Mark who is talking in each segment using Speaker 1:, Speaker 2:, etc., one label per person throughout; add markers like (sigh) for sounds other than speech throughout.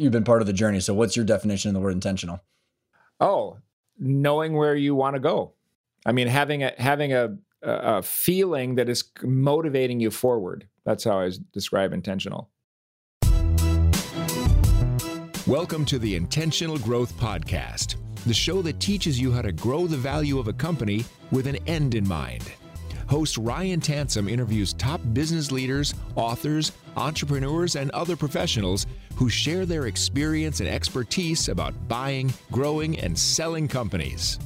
Speaker 1: you've been part of the journey. So what's your definition of the word intentional?
Speaker 2: Oh, knowing where you want to go. I mean, having a having a, a feeling that is motivating you forward. That's how I describe intentional.
Speaker 3: Welcome to the Intentional Growth Podcast, the show that teaches you how to grow the value of a company with an end in mind. Host Ryan Tansom interviews top business leaders, authors, entrepreneurs, and other professionals who share their experience and expertise about buying, growing, and selling companies.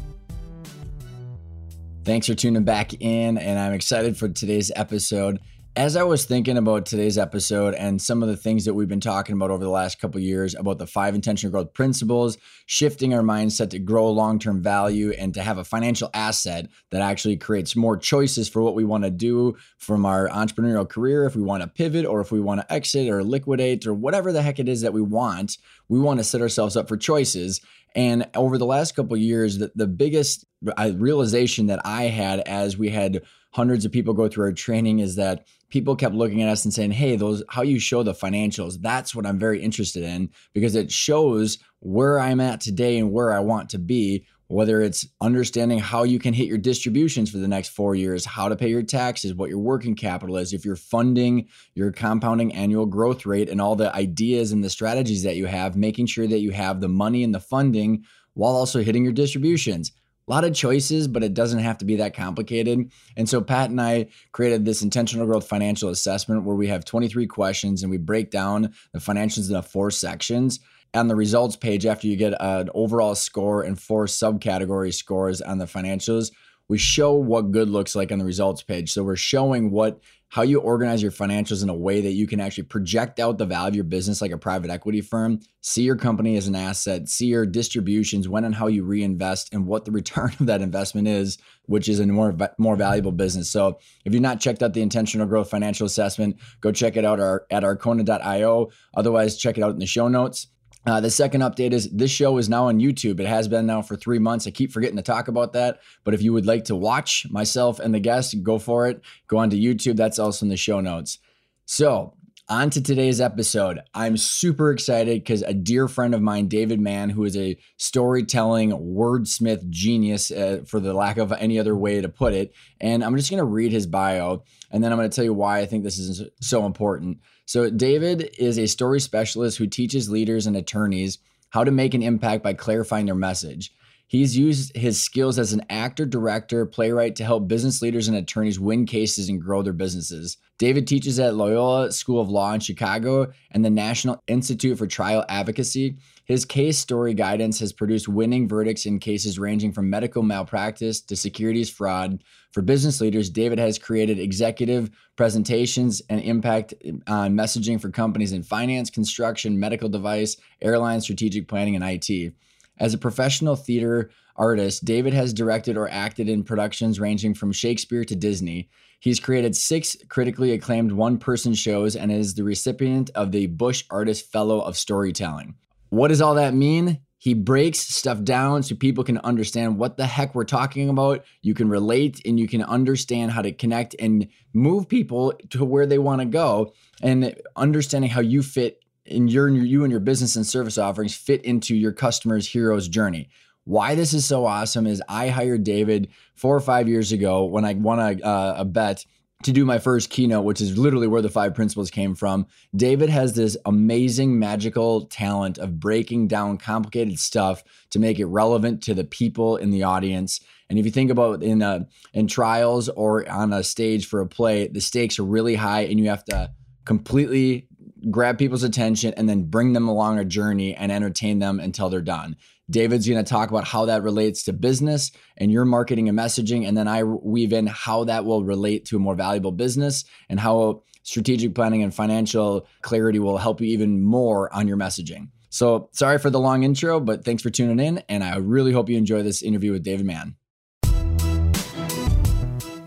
Speaker 1: Thanks for tuning back in, and I'm excited for today's episode as I was thinking about today's episode and some of the things that we've been talking about over the last couple years about the five intentional growth principles, shifting our mindset to grow long-term value and to have a financial asset that actually creates more choices for what we want to do from our entrepreneurial career if we want to pivot or if we want to exit or liquidate or whatever the heck it is that we want, we want to set ourselves up for choices. And over the last couple years, the, the biggest uh, realization that I had as we had hundreds of people go through our training is that people kept looking at us and saying, "Hey, those how you show the financials, that's what I'm very interested in because it shows where I'm at today and where I want to be." Whether it's understanding how you can hit your distributions for the next four years, how to pay your taxes, what your working capital is, if you're funding your compounding annual growth rate, and all the ideas and the strategies that you have, making sure that you have the money and the funding while also hitting your distributions a lot of choices, but it doesn't have to be that complicated. And so Pat and I created this intentional growth financial assessment where we have 23 questions and we break down the financials into four sections. On the results page, after you get an overall score and four subcategory scores on the financials, we show what good looks like on the results page. So we're showing what how you organize your financials in a way that you can actually project out the value of your business like a private equity firm, see your company as an asset, see your distributions, when and how you reinvest, and what the return (laughs) of that investment is, which is a more, more valuable business. So if you've not checked out the Intentional Growth Financial Assessment, go check it out at arkona.io. Otherwise, check it out in the show notes. Uh, the second update is this show is now on YouTube. It has been now for three months. I keep forgetting to talk about that. But if you would like to watch myself and the guest, go for it. Go onto YouTube. That's also in the show notes. So, on to today's episode. I'm super excited because a dear friend of mine, David Mann, who is a storytelling wordsmith genius, uh, for the lack of any other way to put it, and I'm just going to read his bio and then I'm going to tell you why I think this is so important. So, David is a story specialist who teaches leaders and attorneys how to make an impact by clarifying their message. He's used his skills as an actor, director, playwright to help business leaders and attorneys win cases and grow their businesses. David teaches at Loyola School of Law in Chicago and the National Institute for Trial Advocacy. His case story guidance has produced winning verdicts in cases ranging from medical malpractice to securities fraud. For business leaders, David has created executive presentations and impact uh, on messaging for companies in finance, construction, medical device, airline, strategic planning, and IT. As a professional theater artist, David has directed or acted in productions ranging from Shakespeare to Disney. He's created six critically acclaimed one person shows and is the recipient of the Bush Artist Fellow of Storytelling. What does all that mean? He breaks stuff down so people can understand what the heck we're talking about. You can relate and you can understand how to connect and move people to where they want to go and understanding how you fit in your you and your business and service offerings fit into your customer's hero's journey. Why this is so awesome is I hired David four or five years ago when I won a, uh, a bet to do my first keynote, which is literally where the five principles came from. David has this amazing magical talent of breaking down complicated stuff to make it relevant to the people in the audience. And if you think about in a, uh, in trials or on a stage for a play, the stakes are really high and you have to completely grab people's attention and then bring them along a journey and entertain them until they're done. David's going to talk about how that relates to business and your marketing and messaging. And then I weave in how that will relate to a more valuable business and how strategic planning and financial clarity will help you even more on your messaging. So sorry for the long intro, but thanks for tuning in. And I really hope you enjoy this interview with David Mann.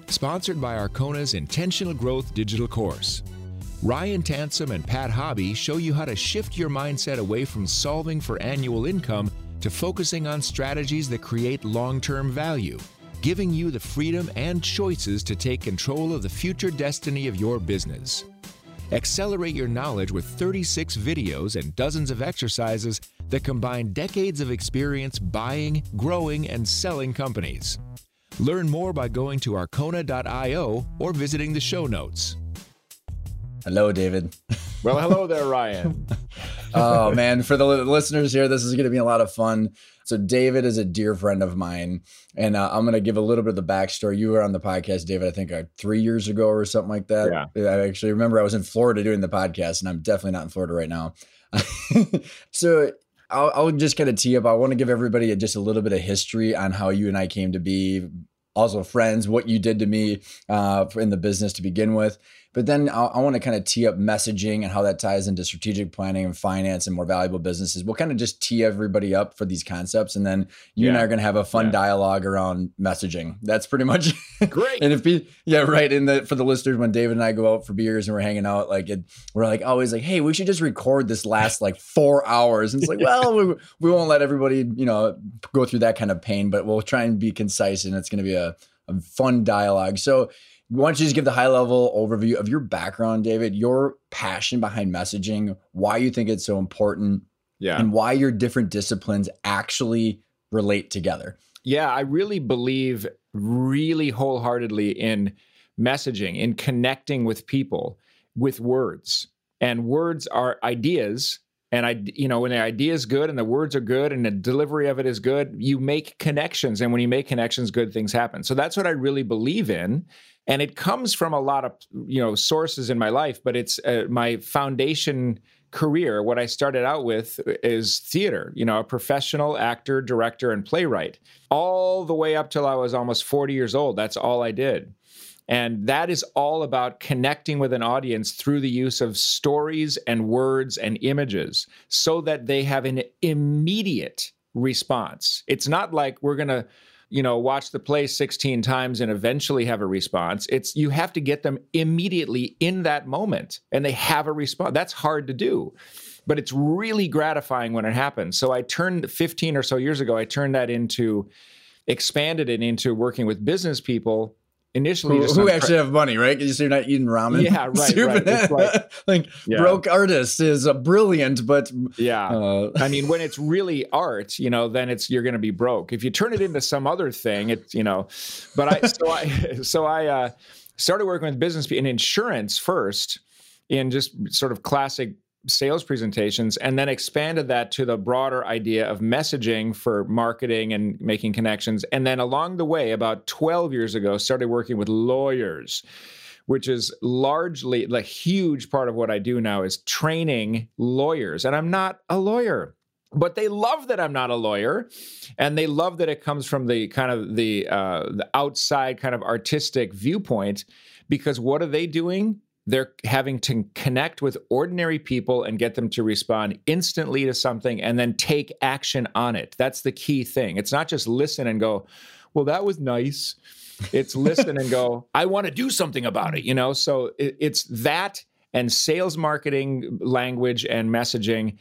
Speaker 3: Sponsored by Arkona's Intentional Growth Digital Course. Ryan Tansom and Pat Hobby show you how to shift your mindset away from solving for annual income to focusing on strategies that create long term value, giving you the freedom and choices to take control of the future destiny of your business. Accelerate your knowledge with 36 videos and dozens of exercises that combine decades of experience buying, growing, and selling companies. Learn more by going to arkona.io or visiting the show notes.
Speaker 1: Hello, David.
Speaker 2: Well, hello there, Ryan. (laughs)
Speaker 1: oh, man. For the listeners here, this is going to be a lot of fun. So, David is a dear friend of mine. And uh, I'm going to give a little bit of the backstory. You were on the podcast, David, I think uh, three years ago or something like that.
Speaker 2: Yeah.
Speaker 1: I actually remember I was in Florida doing the podcast, and I'm definitely not in Florida right now. (laughs) so, I'll, I'll just kind of tee up. I want to give everybody a, just a little bit of history on how you and I came to be, also friends, what you did to me uh, in the business to begin with. But then I, I want to kind of tee up messaging and how that ties into strategic planning and finance and more valuable businesses. We'll kind of just tee everybody up for these concepts, and then you yeah. and I are going to have a fun yeah. dialogue around messaging. That's pretty much (laughs)
Speaker 2: great.
Speaker 1: and if be, yeah, right. And the for the listeners, when David and I go out for beers and we're hanging out, like it, we're like always like, hey, we should just record this last like four hours. And it's like, (laughs) well, we, we won't let everybody you know go through that kind of pain, but we'll try and be concise, and it's going to be a, a fun dialogue. So why don't you just give the high level overview of your background, David, your passion behind messaging, why you think it's so important,
Speaker 2: yeah,
Speaker 1: and why your different disciplines actually relate together.
Speaker 2: Yeah, I really believe really wholeheartedly in messaging, in connecting with people with words. And words are ideas and I, you know, when the idea is good and the words are good and the delivery of it is good, you make connections. And when you make connections, good things happen. So that's what I really believe in. And it comes from a lot of, you know, sources in my life, but it's uh, my foundation career. What I started out with is theater, you know, a professional actor, director, and playwright. All the way up till I was almost 40 years old. That's all I did. And that is all about connecting with an audience through the use of stories and words and images so that they have an immediate response. It's not like we're going to you know watch the play 16 times and eventually have a response. It's you have to get them immediately in that moment and they have a response. That's hard to do but it's really gratifying when it happens. So i turned 15 or so years ago i turned that into expanded it into working with business people initially
Speaker 1: who, who actually have money, right? Because you're not eating ramen.
Speaker 2: Yeah, (laughs) right. right.
Speaker 1: like, (laughs) like yeah. broke artist is a brilliant, but
Speaker 2: yeah. Uh, I mean, when it's really art, you know, then it's you're going to be broke. If you turn it into some other thing, it's you know. But I so I (laughs) so I uh, started working with business in insurance first, in just sort of classic sales presentations and then expanded that to the broader idea of messaging for marketing and making connections. And then along the way, about 12 years ago, started working with lawyers which is largely the huge part of what I do now is training lawyers. And I'm not a lawyer. But they love that I'm not a lawyer, and they love that it comes from the kind of the uh, the outside kind of artistic viewpoint. Because what are they doing? They're having to connect with ordinary people and get them to respond instantly to something and then take action on it. That's the key thing. It's not just listen and go, well, that was nice. It's (laughs) listen and go, I want to do something about it, you know? So it, it's that and sales marketing language and messaging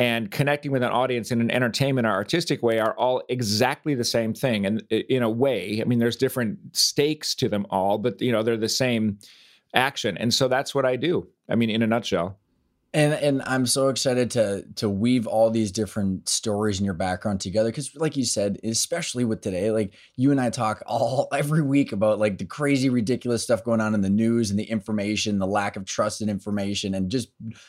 Speaker 2: and connecting with an audience in an entertainment or artistic way are all exactly the same thing and in a way i mean there's different stakes to them all but you know they're the same action. And so that's what I do. I mean, in a nutshell.
Speaker 1: And and I'm so excited to to weave all these different stories in your background together because, like you said, especially with today, like you and I talk (laughs) all every week about like the crazy, ridiculous stuff going on in the news and the information, the lack of trust in information, and just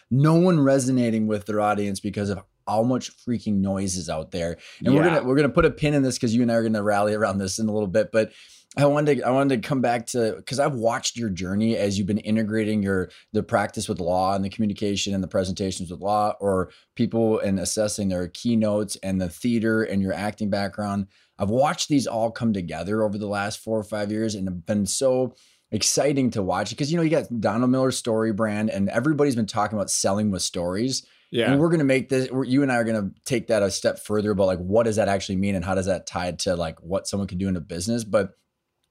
Speaker 1: no one resonating with their audience because of how much freaking noise is out there. And yeah. we're gonna we're gonna put a pin in this because you and I are gonna rally around this in a little bit, but I wanted to, I wanted to come back to because I've watched your journey as you've been integrating your the practice with law and the communication and the presentations with law or people and assessing their keynotes and the theater and your acting background. I've watched these all come together over the last four or five years and have been so exciting to watch because you know you got Donald Miller's story brand and everybody's been talking about selling with stories.
Speaker 2: Yeah.
Speaker 1: And we're going to make this, you and I are going to take that a step further about like, what does that actually mean? And how does that tie to like what someone can do in a business? But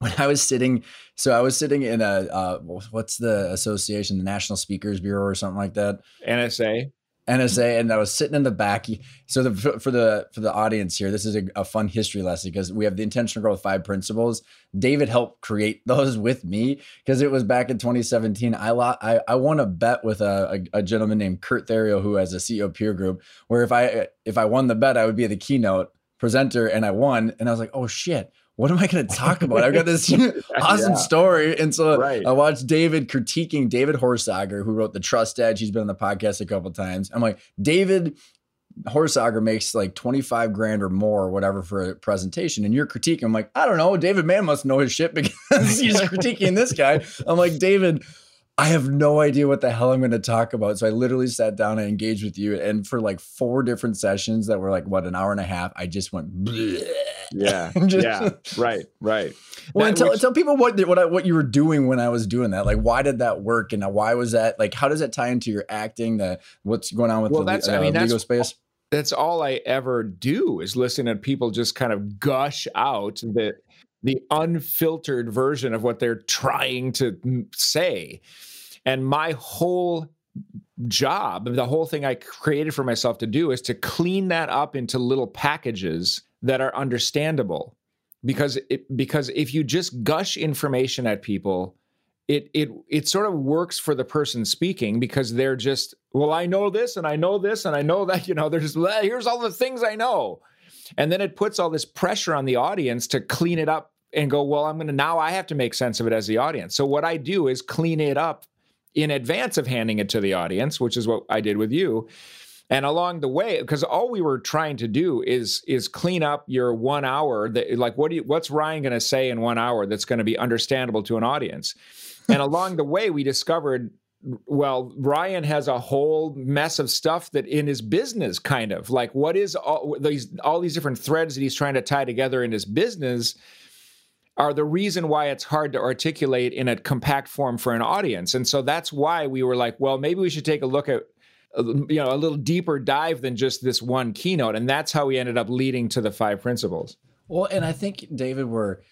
Speaker 1: when I was sitting, so I was sitting in a uh, what's the association, the National Speakers Bureau or something like that.
Speaker 2: NSA.
Speaker 1: NSA, and I was sitting in the back. So the, for the for the audience here, this is a, a fun history lesson because we have the intentional growth five principles. David helped create (laughs) those with me because it was back in 2017. I I, I won a bet with a, a, a gentleman named Kurt Therio who has a CEO peer group where if I if I won the bet, I would be the keynote presenter, and I won. And I was like, oh shit what am I going to talk about? I've got this (laughs) awesome yeah. story. And so right. I watched David critiquing David Horsager, who wrote The Trust Edge. He's been on the podcast a couple times. I'm like, David Horsager makes like 25 grand or more or whatever for a presentation. And you're critiquing. I'm like, I don't know. David Mann must know his shit because (laughs) he's (laughs) critiquing this guy. I'm like, David, I have no idea what the hell I'm going to talk about. So I literally sat down and engaged with you. And for like four different sessions that were like, what, an hour and a half, I just went, Bleh. (laughs)
Speaker 2: yeah, just, yeah, right, right. (laughs)
Speaker 1: Well, that, tell, which, tell people what, what, I, what you were doing when I was doing that. Like, why did that work? And why was that? Like, how does that tie into your acting? The what's going on with well, the that's, uh, I mean, legal that's, space?
Speaker 2: That's all I ever do is listen to people just kind of gush out the the unfiltered version of what they're trying to say and my whole job, the whole thing I created for myself to do is to clean that up into little packages that are understandable. Because it, because if you just gush information at people, it it it sort of works for the person speaking because they're just well I know this and I know this and I know that (laughs) you know they're just here's all the things I know, and then it puts all this pressure on the audience to clean it up and go well I'm going to now I have to make sense of it as the audience. So what I do is clean it up in advance of handing it to the audience, which is what I did with you. And along the way, because all we were trying to do is is clean up your one hour. That like, what do you, what's Ryan going to say in one hour that's going to be understandable to an audience? and along the way, we discovered well ryan has a whole mess of stuff that in his business kind of like what is all these all these different threads that he's trying to tie together in his business are the reason why it's hard to articulate in a compact form for an audience. And so that's why we were like, well, maybe we should take a look at uh, you know a little deeper dive than just this one keynote and that's how we ended up leading to the five principles
Speaker 1: well and i think david were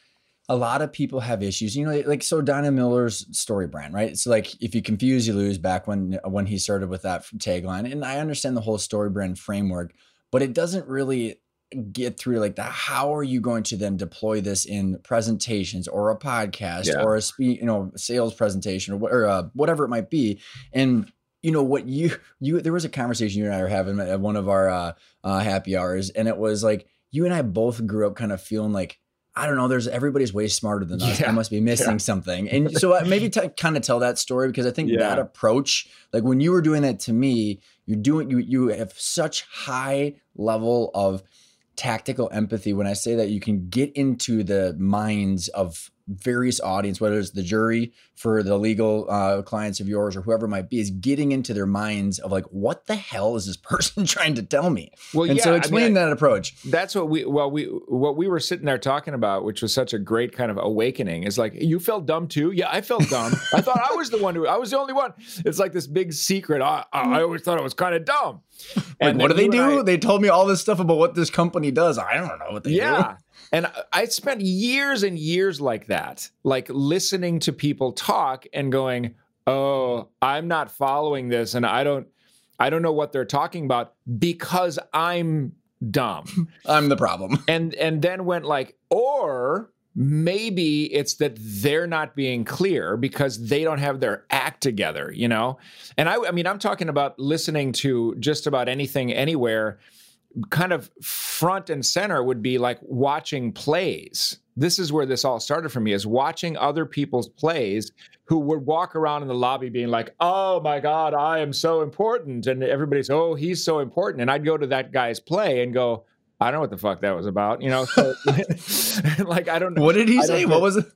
Speaker 1: a lot of people have issues. You know like so Donald Miller's story brand right? It's like if you confuse you lose back when when he started with that tagline. And i understand the whole story brand framework but it doesn't really get through like the how are you going to then deploy this in presentations or a podcast yeah. or a speak you know sales presentation or, or uh, whatever it might be. And you know what you you there was a conversation you and I were having at one of our uh, uh, happy hours and it was like you and I both grew up kind of feeling like I don't know. There's everybody's way smarter than us. Yeah. I must be missing yeah. something. And so uh, maybe (laughs) t- kind of tell that story because I think yeah. that approach, like when you were doing that to me, you're doing you you have such high level of tactical empathy when I say that you can get into the minds of various audience, whether it's the jury for the legal uh, clients of yours or whoever it might be, is getting into their minds of like, what the hell is this (laughs) person trying to tell me? Well, and yeah, so explain I mean, that approach.
Speaker 2: That's what we well we what we were sitting there talking about, which was such a great kind of awakening. Is like you felt dumb too. Yeah, I felt dumb. (laughs) I thought I was the one who I was the only one. It's like this big secret. I, I always thought it was kind of dumb.
Speaker 1: And what do they do? I, they told me all this stuff about what this company does. I don't know what they
Speaker 2: yeah.
Speaker 1: do.
Speaker 2: And I spent years and years like that, like listening to people talk and going, "Oh, I'm not following this and I don't I don't know what they're talking about because I'm dumb. (laughs)
Speaker 1: I'm the problem." (laughs)
Speaker 2: And and then went like, "Or maybe it's that they're not being clear because they don't have their act together, you know?" And I I mean, I'm talking about listening to just about anything anywhere kind of front and center would be like watching plays. This is where this all started for me is watching other people's plays who would walk around in the lobby being like, "Oh my god, I am so important." And everybody's, "Oh, he's so important." And I'd go to that guy's play and go, I don't know what the fuck that was about, you know. So, (laughs) like I don't know.
Speaker 1: What did he say? What was it?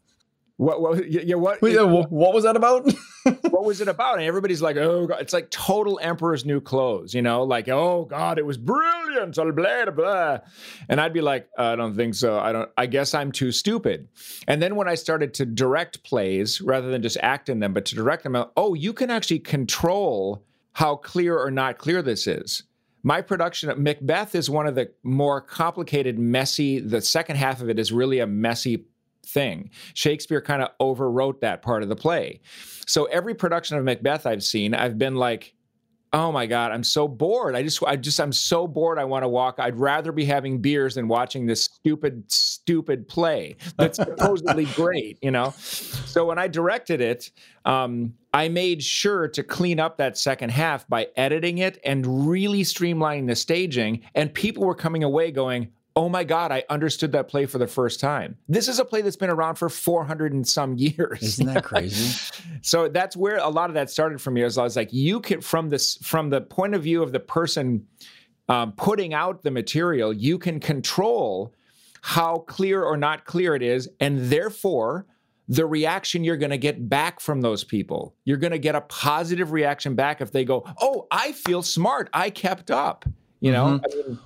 Speaker 2: What? What? Yeah. What?
Speaker 1: Wait, what was that about? (laughs)
Speaker 2: what was it about? And everybody's like, "Oh, God. it's like total Emperor's New Clothes," you know, like, "Oh God, it was brilliant," blah blah blah. And I'd be like, "I don't think so. I don't. I guess I'm too stupid." And then when I started to direct plays rather than just act in them, but to direct them, oh, you can actually control how clear or not clear this is my production of Macbeth is one of the more complicated, messy. The second half of it is really a messy thing. Shakespeare kind of overwrote that part of the play. So every production of Macbeth I've seen, I've been like, oh my god i'm so bored i just i just i'm so bored i want to walk i'd rather be having beers than watching this stupid stupid play that's supposedly (laughs) great you know so when i directed it um, i made sure to clean up that second half by editing it and really streamlining the staging and people were coming away going oh my God, I understood that play for the first time. This is a play that's been around for 400 and some (laughs) years.
Speaker 1: Isn't that crazy? (laughs)
Speaker 2: so that's where a lot of that started for me. As I was like, you can, from this, from the point of view of the person um, putting out the material, you can control how clear or not clear it is. And therefore, the reaction you're going to get back from those people. You're going to get a positive reaction back if they go, Oh, I feel smart. I kept up. You know, mm-hmm. I mean,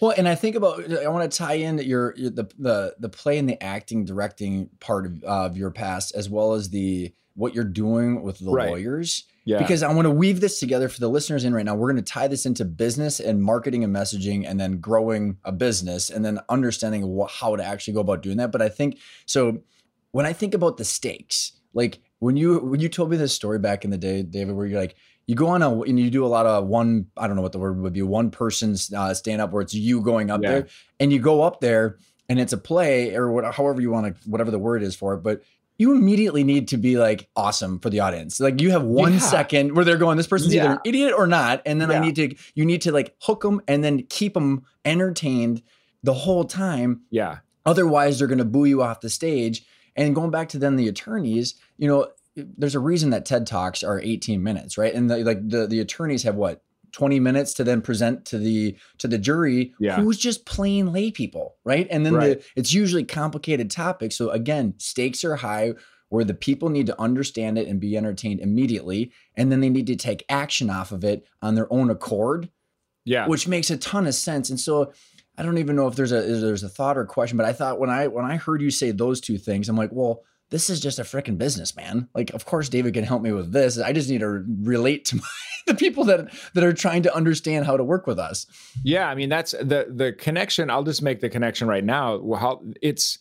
Speaker 1: well, and I think about I want to tie in your, your the the the play and the acting directing part of, uh, of your past as well as the what you're doing with the right. lawyers. Yeah. Because I want to weave this together for the listeners in right now. We're going to tie this into business and marketing and messaging and then growing a business and then understanding what, how to actually go about doing that. But I think so when I think about the stakes, like when you when you told me this story back in the day, David, where you're like, you go on a and you do a lot of one i don't know what the word would be one person uh, stand up where it's you going up yeah. there and you go up there and it's a play or what, however you want to whatever the word is for it but you immediately need to be like awesome for the audience like you have one yeah. second where they're going this person's yeah. either an idiot or not and then i need to you need to like hook them and then keep them entertained the whole time
Speaker 2: yeah
Speaker 1: otherwise they're going to boo you off the stage and going back to then the attorneys you know there's a reason that TED Talks are 18 minutes, right? And the, like the the attorneys have what 20 minutes to then present to the to the jury yeah. who's just plain lay people, right? And then right. the, it's usually complicated topics. So again, stakes are high where the people need to understand it and be entertained immediately and then they need to take action off of it on their own accord.
Speaker 2: Yeah.
Speaker 1: Which makes a ton of sense. And so I don't even know if there's a there's a thought or question, but I thought when I when I heard you say those two things, I'm like, well, this is just a freaking business, man. Like, of course, David can help me with this. I just need to relate to (laughs) my, the people that that are trying to understand how to work with us.
Speaker 2: Yeah, I mean, that's the the connection. I'll just make the connection right now. How it's,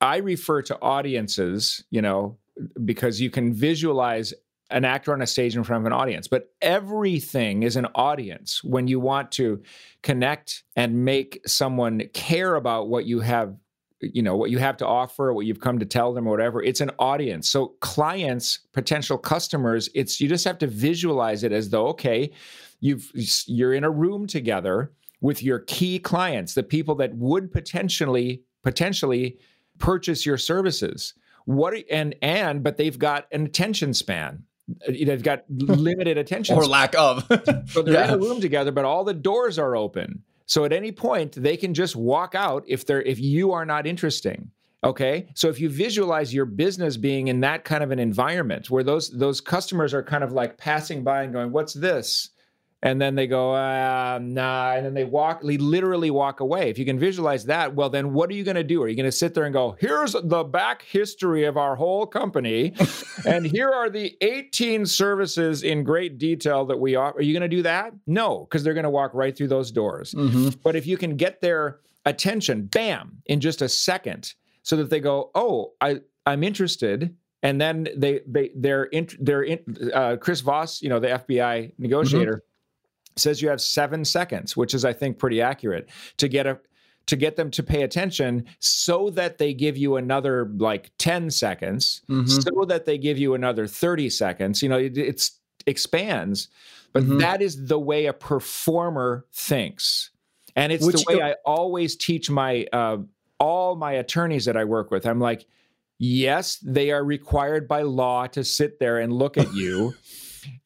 Speaker 2: I refer to audiences, you know, because you can visualize an actor on a stage in front of an audience, but everything is an audience when you want to connect and make someone care about what you have you know what you have to offer what you've come to tell them or whatever. It's an audience. So clients potential customers it's you just have to visualize it as though okay you've you're in a room together with your key clients the people that would potentially potentially purchase your services. What and and but they've got an attention span. They've got hmm. limited attention
Speaker 1: or lack of.
Speaker 2: So they're (laughs) yeah. in a room together but all the doors are open so at any point, they can just walk out if they're if you are not interesting. Okay. So if you visualize your business being in that kind of an environment where those those customers are kind of like passing by and going, "What's this?" And then they go, uh, nah, and then they walk, they literally walk away. If you can visualize that, well, then what are you going to do? Are you going to sit there and go, here's the back history of our whole company, (laughs) and here are the 18 services in great detail that we offer? Are you going to do that? No, because they're going to walk right through those doors. Mm-hmm. But if you can get their attention, bam, in just a second, so that they go, oh, I, I'm interested and then they they they're in, they're in, uh, Chris Voss, you know, the FBI negotiator. Mm-hmm says you have seven seconds, which is, I think, pretty accurate to get a to get them to pay attention so that they give you another like 10 seconds mm-hmm. so that they give you another 30 seconds you know it it's, expands but mm-hmm. that is the way a performer thinks and it's Which the way i always teach my uh, all my attorneys that i work with i'm like yes they are required by law to sit there and look at you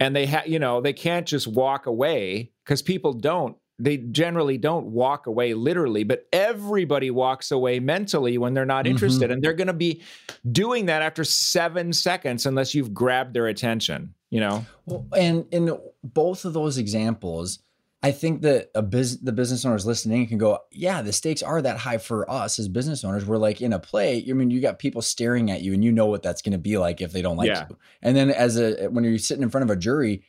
Speaker 2: and they have you know they can't just walk away because people don't they generally don't walk away literally but everybody walks away mentally when they're not mm-hmm. interested and they're going to be doing that after 7 seconds unless you've grabbed their attention you know
Speaker 1: well, and in both of those examples I think that a biz- the business owners listening can go, yeah, the stakes are that high for us as business owners. We're like in a play. I mean, you got people staring at you, and you know what that's going to be like if they don't like yeah. you. And then as a when you're sitting in front of a jury,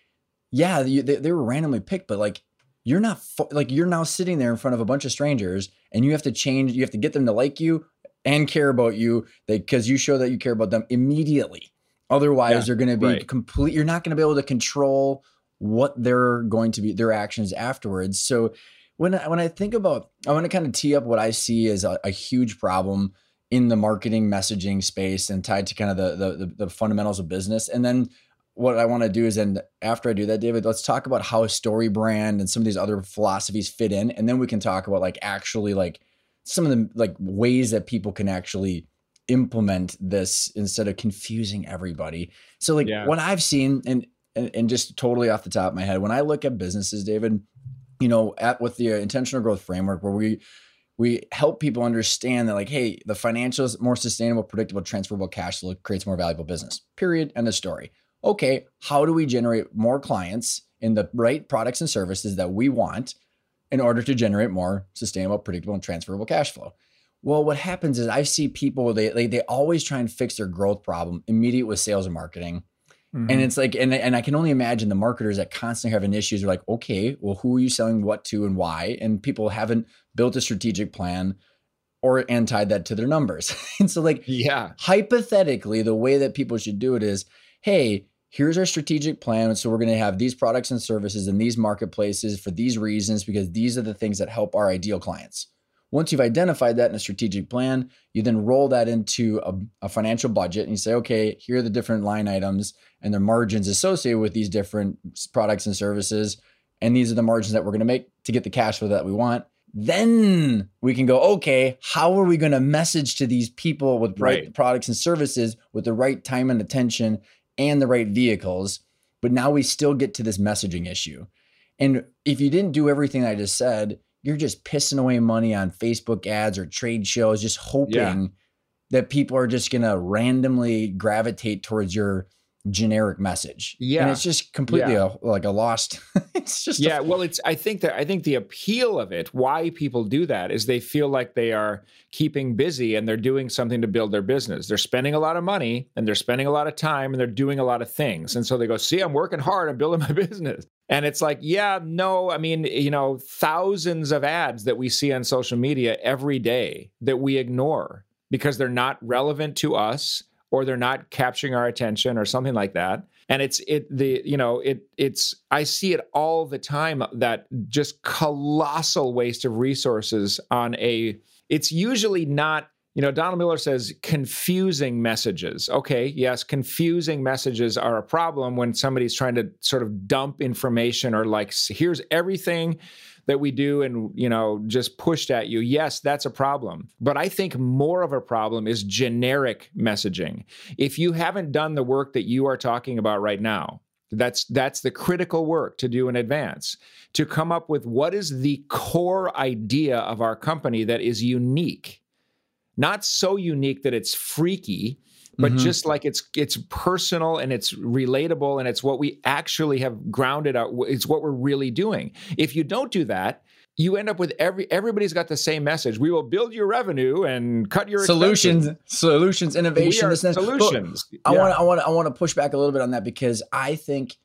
Speaker 1: yeah, you, they, they were randomly picked, but like you're not like you're now sitting there in front of a bunch of strangers, and you have to change. You have to get them to like you and care about you because you show that you care about them immediately. Otherwise, yeah, they're going to be right. complete. You're not going to be able to control what they're going to be their actions afterwards. So when I, when I think about, I want to kind of tee up what I see as a, a huge problem in the marketing messaging space and tied to kind of the, the the, the fundamentals of business, and then what I want to do is, and after I do that, David, let's talk about how story brand and some of these other philosophies fit in, and then we can talk about like actually like some of the like ways that people can actually implement this instead of confusing everybody. So like yeah. what I've seen, and, and and just totally off the top of my head, when I look at businesses, David, you know, at with the uh, intentional growth framework, where we we help people understand that like hey the financials more sustainable predictable transferable cash flow creates more valuable business period end of story okay, how do we generate more clients in the right products and services that we want in order to generate more sustainable, predictable, and transferable cash flow? Well, what happens is I see people they they, they always try and fix their growth problem immediate with sales and marketing. Mm-hmm. And it's like, and, and I can only imagine the marketers that constantly having issues are like, okay, well, who are you selling what to and why? And people haven't built a strategic plan or and tied that to their numbers. (laughs) and so, like,
Speaker 2: yeah,
Speaker 1: hypothetically, the way that people should do it is hey, here's our strategic plan. So we're going to have these products and services in these marketplaces for these reasons, because these are the things that help our ideal clients. Once you've identified that in a strategic plan, you then roll that into a, a, financial budget and you say, okay, here are the different line items and the margins associated with these different products and services. And these are the margins that we're going to make to get the cash flow that we want. Then we can go, okay, how are we going to message to these people with right, right products and services with the right time and attention and the right vehicles. But now we still get to this messaging issue. And if you didn't do everything I just said, you're just pissing away money on Facebook ads or trade shows, just hoping yeah. that people are just going to randomly gravitate towards your generic message.
Speaker 2: Yeah.
Speaker 1: And it's just completely yeah. a, like a lost. (laughs) it's just
Speaker 2: Yeah, a, well it's I think that I think the appeal of it, why people do that is they feel like they are keeping busy and they're doing something to build their business. They're spending a lot of money and they're spending a lot of time and they're doing a lot of things. And so they go, "See, I'm working hard, I'm building my (laughs) business." And it's like, yeah, no, I mean, you know, thousands of ads that we see on social media every day that we ignore because they're not relevant to us or they're not capturing our attention or something like that. And it's it the you know it it's i see it all the time that just colossal waste of resources on a it's usually not you know donald miller says confusing messages. Okay yes confusing messages are a problem when somebody's trying to sort of dump information or like here's everything that we do and you know just pushed at you. Yes that's a problem. But i think more of a problem is generic messaging. If you haven't done the work that you are talking about right now that's that's the critical work to do in advance to come up with what is the core idea of our company that is unique not so unique that it's freaky but mm-hmm. just like it's it's personal and it's relatable and it's what we actually have grounded out it's what we're really doing. If you don't do that you end up with every everybody's got the same message. We will build your revenue and cut your
Speaker 1: solutions expenses. solutions innovation.
Speaker 2: This, solutions.
Speaker 1: I want i want i want to push back a little bit on that because i think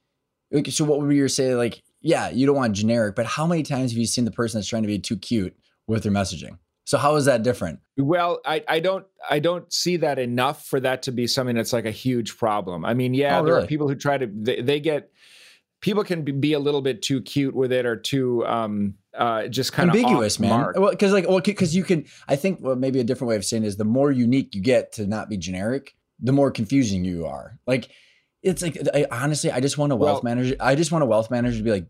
Speaker 1: so what would you say like yeah you don't want generic but how many times have you seen the person that's trying to be too cute with their messaging so how is that different?
Speaker 2: Well, I, I don't I don't see that enough for that to be something that's like a huge problem. I mean, yeah, oh, there are people who try to they, they, get people can be a little bit too cute with it or too um uh just kind
Speaker 1: of ambiguous, man. Well, because like well, because you can I think well maybe a different way of saying is the more unique you get to not be generic, the more confusing you are. Like it's like I, honestly, I just want a wealth well, manager. I just want a wealth manager to be like,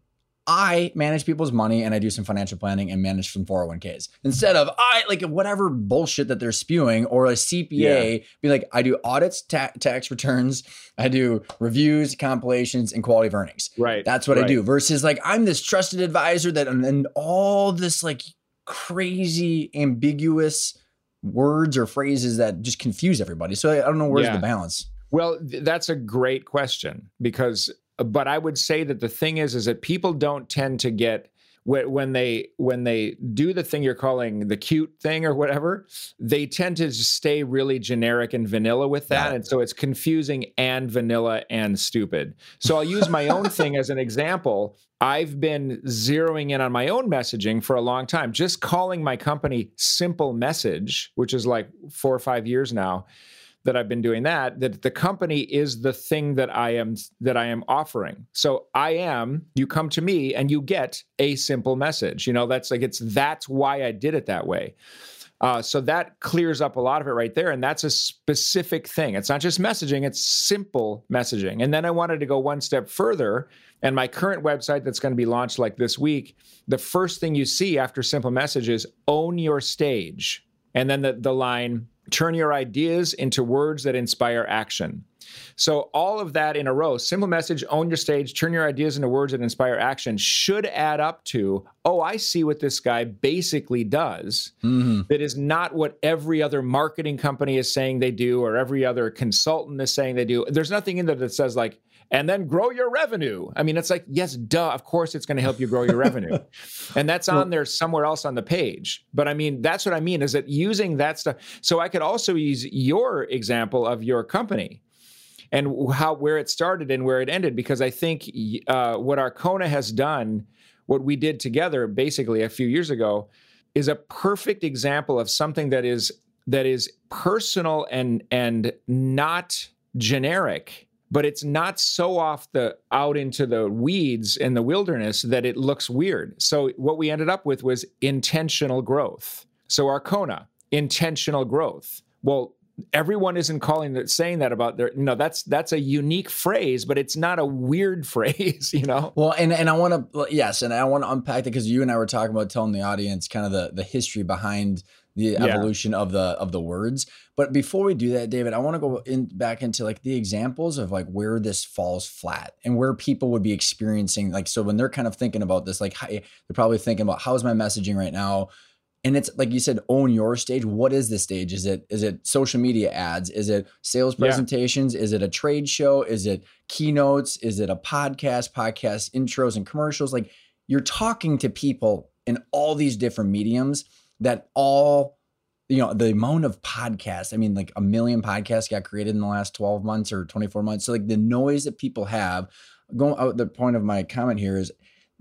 Speaker 1: I manage people's money and I do some financial planning and manage some 401ks instead of I like whatever bullshit that they're spewing or a CPA yeah. be like, I do audits, ta- tax returns, I do reviews, compilations, and quality of earnings.
Speaker 2: Right.
Speaker 1: That's what
Speaker 2: right.
Speaker 1: I do versus like I'm this trusted advisor that and, and all this like crazy ambiguous words or phrases that just confuse everybody. So I, I don't know where's yeah. the balance.
Speaker 2: Well, th- that's a great question because but I would say that the thing is, is that people don't tend to get when they when they do the thing you're calling the cute thing or whatever they tend to stay really generic and vanilla with that. Yeah. and so it's confusing and vanilla and stupid. So i'll use my own thing as an example. I've been zeroing in on my own messaging for a long time just calling my company simple message which is like four or five years now that I've been doing that that the company is the thing that I am that I am offering. So I am you come to me and you get a simple message. You know that's like it's that's why I did it that way. Uh, so that clears up a lot of it right there. And that's a specific thing. It's not just messaging, it's simple messaging. And then I wanted to go one step further. And my current website that's going to be launched like this week, the first thing you see after simple message is own your stage. And then the, the line, turn your ideas into words that inspire action. So, all of that in a row, simple message, own your stage, turn your ideas into words that inspire action, should add up to, oh, I see what this guy basically does. Mm-hmm. That is not what every other marketing company is saying they do or every other consultant is saying they do. There's nothing in there that says, like, and then grow your revenue. I mean, it's like, yes, duh, of course it's going to help you grow your revenue. (laughs) And that's on there somewhere else on the page. But I mean, that's what I mean is that using that stuff. So I could also use your example of your company and how where it started and where it ended because I think uh, what Arkona has done, what we did together basically a few years ago, is a perfect example of something that is that is personal and and not generic but it's not so off the out into the weeds in the wilderness that it looks weird. So what we ended up with was intentional growth. So Arkona, intentional growth. Well everyone isn't calling that saying that about their know that's that's a unique phrase but it's not a weird (laughs) phrase you know?
Speaker 1: Well and and i want to yes and i want to unpack it because you and i were talking about telling the audience kind of the the history behind the yeah. evolution of the of the words. But before we do that david i want to go in back into like the examples of like where this falls flat and where people would be experiencing like so when they're kind of thinking about this like they're probably thinking about how's my messaging right now? And it's like you said own your stage. What is the stage? Is it is it social media ads? Is it sales presentations? Yeah. is it a trade show? Is it keynotes? Is it a podcast podcast intros and commercials? Like you're talking to people in all these different mediums that all you know the amount of podcasts i mean like a million podcasts got created in the last 12 months or 24 months. So like the noise that people have going out the point of my comment here is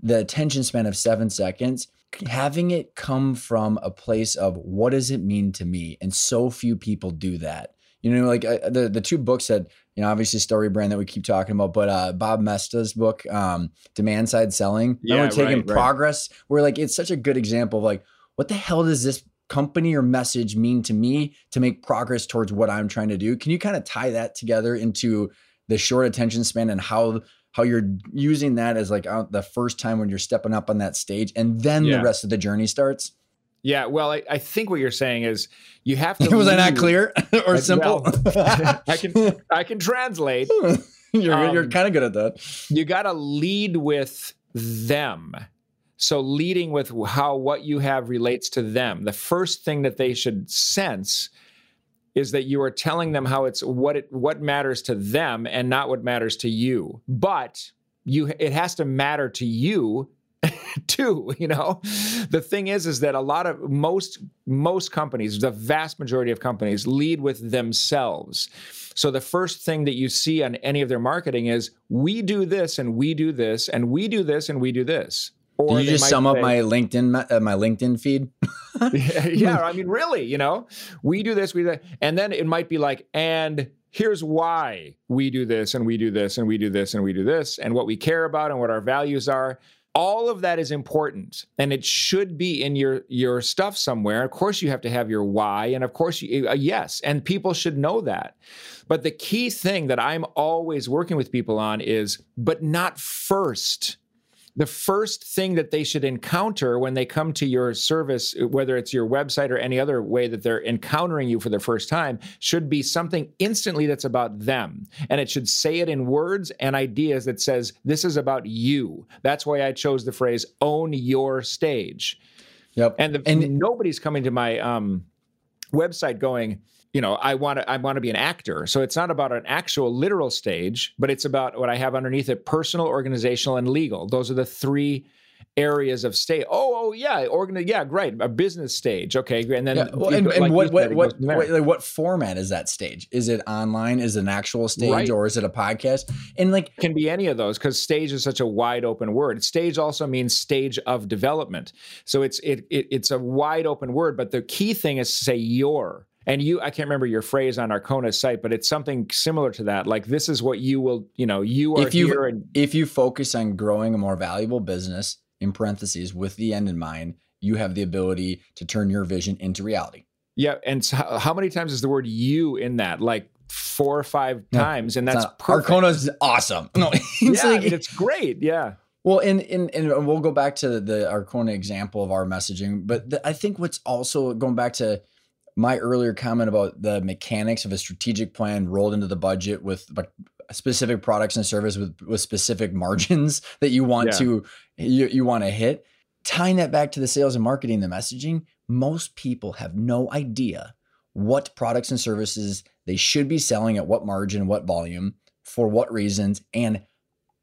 Speaker 1: the attention span of seven seconds having it come from a place of what does it mean to me? And so few people do that. You know like uh, the the two books that you know obviously story brand that we keep talking about but uh bob moesta's book um demand side selling yeah, taking right, progress? Right. where like it's such a good example of like what the hell does this company or message mean to me to make progress towards what i'm trying to do? Can you kind of tie that together into the short attention span and how how you're using that as like the first time when you're stepping up on that stage and then yeah. the rest of the journey starts?
Speaker 2: Yeah well I, I, think what you're saying is you have to (laughs)
Speaker 1: was (laughs) i not clear or simple? (laughs)
Speaker 2: i can i can translate.
Speaker 1: You're, um, you're kind of good at that.
Speaker 2: you got to lead with them so leading with how what you have relates to them. The first thing that they should sense is that you are telling them how it's what it what matters to them and not what matters to you. But you it has to matter to you (laughs) too you know? The thing is is that a lot of most most companies the vast majority of companies lead with themselves. So the first thing that you see on any of their marketing is we do this and we do this and we do this and we do this
Speaker 1: or Did you just sum say, up my LinkedIn uh, my LinkedIn feed? (laughs)
Speaker 2: yeah, yeah, I mean, really, you know, we do this, we do that, and then it might be like, and here's why we do this, and we do this, and we do this, and we do this, and what we care about, and what our values are. All of that is important, and it should be in your your stuff somewhere. Of course, you have to have your why, and of course, you, uh, yes, and people should know that. But the key thing that I'm always working with people on is, but not first the first thing that they should encounter when they come to your service, whether it's your website or any other way that they're encountering you for the first time, should be something instantly that's about them. And it should say it in words and ideas that says, This is about you. That's why I chose the phrase own your stage. Yep. And, the, and nobody's coming to my um, website going, you know i want to i want to be an actor. So it's not about an actual literal stage but it's about what i have underneath it personal organizational and legal. Those are the three areas of state. Oh oh yeah organ yeah great a business stage okay and then yeah.
Speaker 1: well, and, like what what what, what, like what format is that stage? Is it online? Is it an actual stage right. or is it a podcast? And like
Speaker 2: can be any of those because stage is such a wide open word. Stage also means stage of development. So it's it, it it's a wide open word but the key thing is to say your and you i can't remember your phrase on Arkona's site but it's something similar to that. Like this is what you will you know you are
Speaker 1: if you
Speaker 2: here and
Speaker 1: if you focus on growing a more valuable business in parentheses with the end in mind you have the ability to turn your vision into reality.
Speaker 2: Yeah and so how, many times is the word you in that? Like four or five
Speaker 1: Yeah.
Speaker 2: times and that's perfect.
Speaker 1: Arkona's awesome. (laughs) No it's
Speaker 2: yeah,
Speaker 1: like
Speaker 2: I mean, it's great yeah.
Speaker 1: Well, and, and and we'll go back to the Arkona example of our messaging, but the, I think what's also going back to my earlier comment about the mechanics of a strategic plan rolled into the budget with like specific products and service with with specific (laughs) margins that you want
Speaker 2: Yeah.
Speaker 1: to you, you want to hit. Tying that back to the sales and marketing, the messaging, most people have no idea what products and services they should be selling at what margin, what volume, for what reasons, and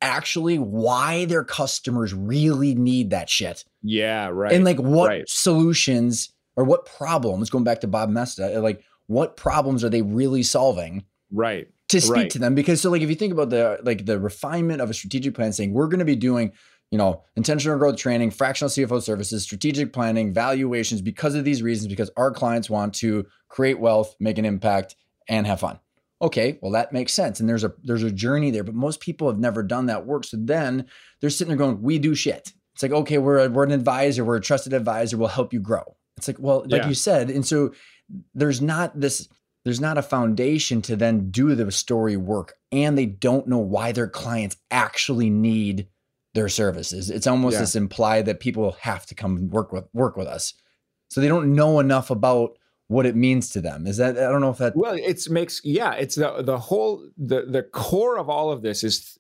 Speaker 1: actually why their customers really need that shit
Speaker 2: yeah right
Speaker 1: and like what
Speaker 2: right.
Speaker 1: solutions or what problems going back to bob moesta uh, like what problems are they really solving
Speaker 2: right
Speaker 1: to speak
Speaker 2: Right.
Speaker 1: to them? Because so like if you think about the like the refinement of a strategic plan saying we're going to be doing you know intentional growth training fractional cfo services strategic planning valuations because of these reasons because our clients want to create wealth make an impact and have fun. Okay well that makes sense and there's a there's a journey there but most people have never done that work so then they're sitting there going we do shit. It's like okay we're a, we're an advisor we're a trusted advisor we'll help you grow it's like well like
Speaker 2: Yeah.
Speaker 1: you said and so there's not this there's not a foundation to then do the story work and they don't know why their clients actually need their services it's almost
Speaker 2: Yeah.
Speaker 1: this implied that people have to come work with work with us so they don't know enough about what it means to them is that i don't know if that
Speaker 2: Well, it's makes yeah, it's the the whole the the core of all of this is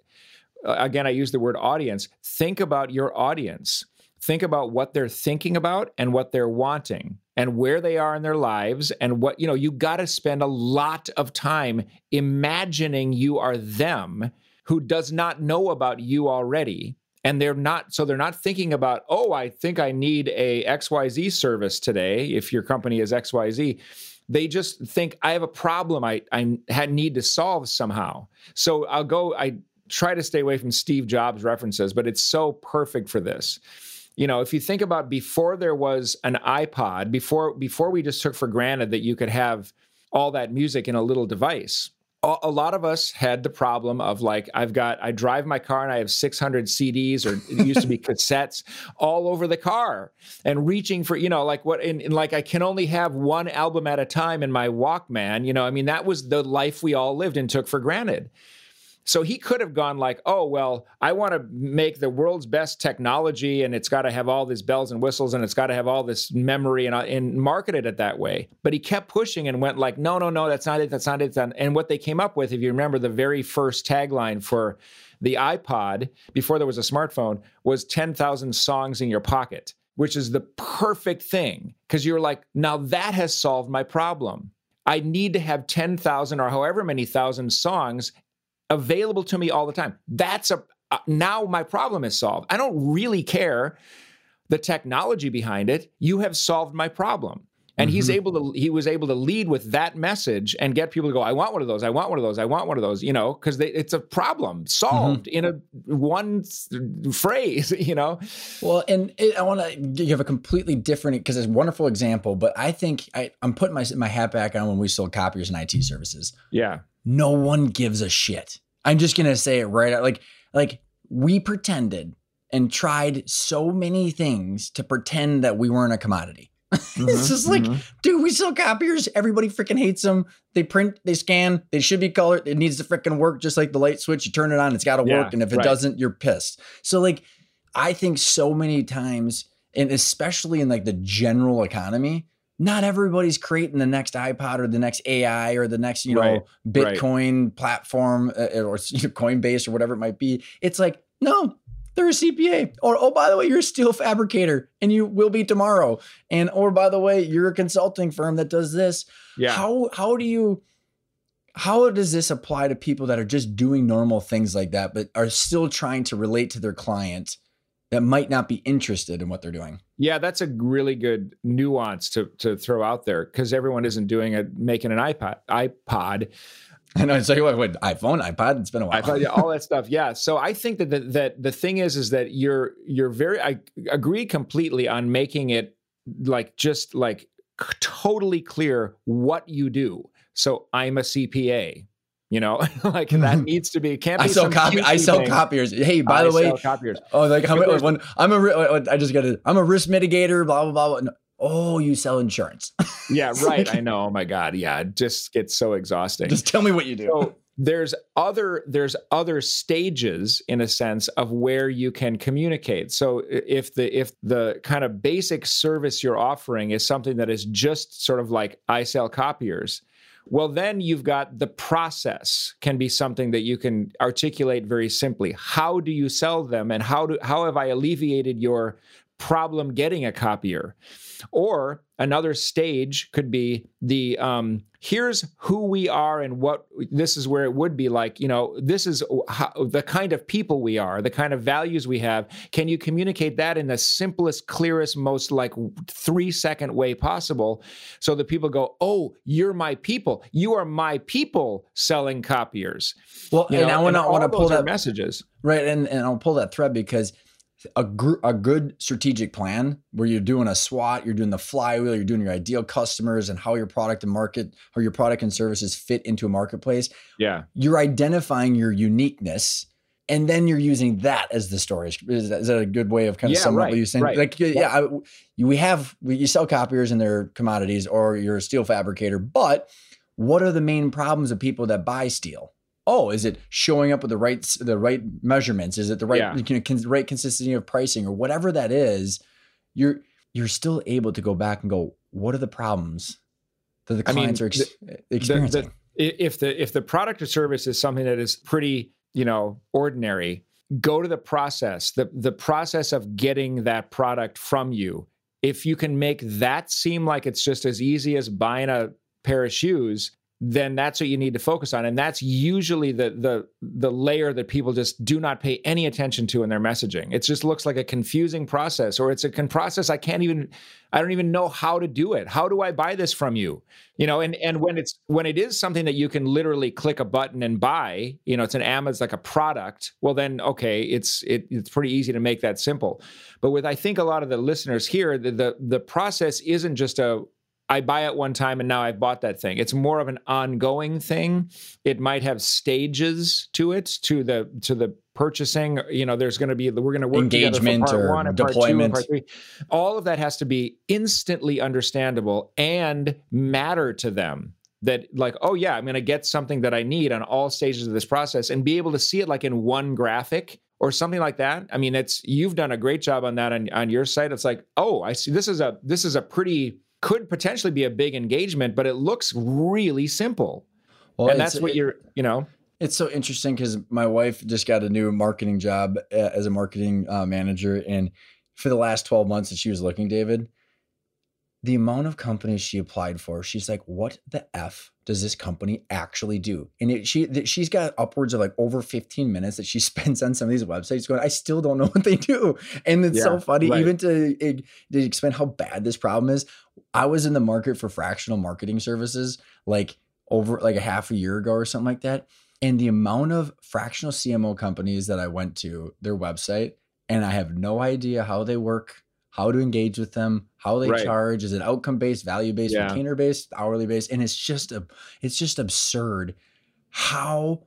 Speaker 2: uh, again I use the word audience. Think about your audience. Think about what they're thinking about and what they're wanting and where they are in their lives and what you know you got to spend a lot of time imagining you are them who does not know about you already. And they're not so they're not thinking about oh i think i need a xyz service today if your company is xyz they just think i have a problem i i need to solve somehow. So i'll go i try to stay away from steve jobs references but it's so perfect for this you know if you think about before there was an ipod before before we just took for granted that you could have all that music in a little device a lot of us had the problem of like I've got I drive my car and I have 600 CDs or it used to be (laughs) cassettes all over the car and reaching for you know like what in, in like I can only have one album at a time in my Walkman you know I mean that was the life we all lived and took for granted so he could have gone like, "Oh well, I want to make the world's best technology, and it's got to have all these bells and whistles, and it's got to have all this memory, and, uh, and marketed it that way." But he kept pushing and went like, "No, no, no, that's not it. That's not it." And what they came up with, if you remember, the very first tagline for the iPod before there was a smartphone was 10,000 songs in your pocket, which is the perfect thing because you're like, now that has solved my problem. I need to have 10,000 or however many thousand songs available to me all the time. That's a uh, now my problem is solved. I don't really care the technology behind it. You have solved my problem. And he's
Speaker 1: Mhm.
Speaker 2: able to he was able to lead with that message and get people to go, I want one of those, I want one of those, I want one of those, you know, because it's a problem solved in a one phrase, (laughs) you know.
Speaker 1: Well, and it, I want to give a completely different because it's a wonderful example, but I think I, I'm putting my my hat back on when we sold copiers and IT services.
Speaker 2: Yeah.
Speaker 1: No one gives a shit. I'm just gonna say it right out. Like like we pretended and tried so many things to pretend that we weren't a commodity. It's just like, dude, we sell copiers. Everybody freaking hates them. They print, they scan, they should be colored. It needs to freaking work just like the light switch. You turn it on, it's got to
Speaker 2: Yeah,
Speaker 1: work. And if it
Speaker 2: right.
Speaker 1: doesn't, you're pissed. So, like, I think so many times, and especially in like the general economy, not everybody's creating the next iPod or the next AI or the next, you know,
Speaker 2: Right, right.
Speaker 1: Bitcoin platform uh, or (laughs) Coinbase or whatever it might be. It's like, no, they're a CPA. Or, oh, by the way, you're a steel fabricator and you will be tomorrow. And, or by the way, you're a consulting firm that does this.
Speaker 2: Yeah.
Speaker 1: How, how do you, how does this apply to people that are just doing normal things like that, but are still trying to relate to their client that might not be interested in what they're doing?
Speaker 2: Yeah, that's a really good nuance to to throw out there because everyone isn't doing it making an iPod iPod (laughs)
Speaker 1: I know. It's you what, what iPhone, iPod. It's been a while.
Speaker 2: iPod, yeah, all that (laughs) stuff. Yeah. So I think that the, that the thing is, is that you're you're very. I agree completely on making it like just like totally clear what you do. So I'm a CPA. You know, (laughs) like that mm-hmm. needs to be. Can't be
Speaker 1: I sell copy. I sell
Speaker 2: thing.
Speaker 1: copiers. Hey, by
Speaker 2: I
Speaker 1: the way,
Speaker 2: sell copiers.
Speaker 1: oh, like how many? When I'm a, I just got to. I'm a risk mitigator. Blah blah blah. blah. No. Oh, you sell insurance. (laughs)
Speaker 2: Yeah, right. I know. Oh my God. Yeah, it just gets so exhausting.
Speaker 1: just tell me what you do.
Speaker 2: so there's other there's other stages in a sense of where you can communicate so if the if the kind of basic service you're offering is something that is just sort of like i sell copiers well then you've got the process can be something that you can articulate very simply how do you sell them and how do how have i alleviated your problem getting a copier or another stage could be the um, here's who we are and what this is where it would be like. You know this is how, the kind of people we are the kind of values we have. Can you communicate that in the simplest clearest most like three second way possible? So that people go oh you're my people. You are my people selling copiers.
Speaker 1: Well,
Speaker 2: you
Speaker 1: and
Speaker 2: know,
Speaker 1: I want to want to pull that
Speaker 2: messages.
Speaker 1: Right, and, and I'll pull that thread because a gr- a good strategic plan where you're doing a SWOT, you're doing the flywheel, you're doing your ideal customers and how your product and market or your product and services fit into a marketplace.
Speaker 2: yeah
Speaker 1: You're identifying your uniqueness, and then you're using that as the story. Is that, is that a good way of kind of
Speaker 2: Yeah,
Speaker 1: summing up
Speaker 2: right,
Speaker 1: what you're saying?
Speaker 2: right.
Speaker 1: Like, yeah, I, we have we, you sell copiers and they're commodities, or you're a steel fabricator, but what are the main problems of people that buy steel? Oh, is it showing up with the right the right measurements? Is it the right
Speaker 2: Yeah.
Speaker 1: you know, cons- right consistency of pricing or whatever that is? You're you're still able to go back and go, what are the problems that the
Speaker 2: I mean,
Speaker 1: clients are ex-
Speaker 2: the-
Speaker 1: experiencing?
Speaker 2: i- if the if the product or service is something that is pretty you know ordinary go to the process the the process of getting that product from you if you can make that seem like it's just as easy as buying a pair of shoes then that's what you need to focus on. And that's usually the the the layer that people just do not pay any attention to in their messaging. It just looks like a confusing process or it's a con- process i can't even i don't even know how to do it. How do i buy this from you? You know and and when it's when it is something that you can literally click a button and buy you know it's an amazon like a product well then okay it's it, it's pretty easy to make that simple. But with i think a lot of the listeners here the the, the process isn't just a I buy it one time and now I've bought that thing. It's more of an ongoing thing. It might have stages to it, to the to the purchasing. You know, there's going to be we're going to work
Speaker 1: Engagement
Speaker 2: together for part
Speaker 1: or
Speaker 2: one and part two and part three. All of that has to be instantly understandable and matter to them. That like, oh yeah, I'm going to get something that I need on all stages of this process and be able to see it like in one graphic or something like that. I mean, it's you've done a great job on that on, on your site. It's like, oh, I see. This is a this is a pretty could potentially be a big engagement, but it looks really simple.
Speaker 1: well,
Speaker 2: and that's what you're, you know,
Speaker 1: It's so interesting because my wife just got a new marketing job uh, as a marketing uh, manager, and for the last twelve months that she was looking, David, the amount of companies she applied for, she's like, "What the f does this company actually do?" And it, she she's got upwards of like over fifteen minutes that she (laughs) spends on some of these websites going, "I still don't know what they do," and it's so funny
Speaker 2: right.
Speaker 1: even to eh, to explain how bad this problem is. I was in the market for fractional marketing services like over like a half a year ago or something like that. And the amount of fractional CMO companies that I went to their website and I have no idea how they work, how to engage with them, how they
Speaker 2: Right.
Speaker 1: charge, is it outcome based, value based,
Speaker 2: Yeah.
Speaker 1: retainer based, hourly based, and it's just a it's just absurd how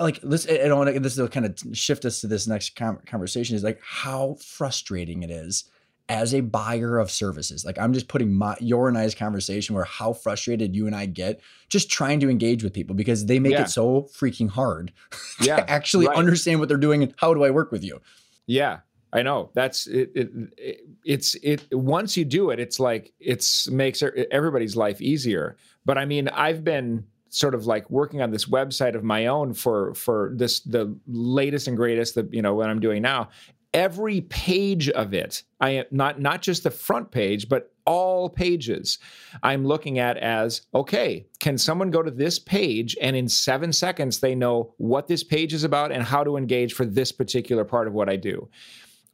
Speaker 1: like I don't want to this will kind of shift us to this next com- conversation is like how frustrating it is as a buyer of services like i'm just putting my your and i's conversation where how frustrated you and i get just trying to engage with people because they make
Speaker 2: Yeah.
Speaker 1: it so freaking hard (laughs)
Speaker 2: Yeah,
Speaker 1: to actually
Speaker 2: right.
Speaker 1: understand what they're doing and how do i work with you
Speaker 2: Yeah, I know. That's it, it, it. It's it. Once you do it, it's like it's makes everybody's life easier. But I mean, I've been sort of like working on this website of my own for for this the latest and greatest that you know what I'm doing now. Every page of it, I am not not just the front page, but all pages. I'm looking at as okay. Can someone go to this page and in seven seconds they know what this page is about and how to engage for this particular part of what I do?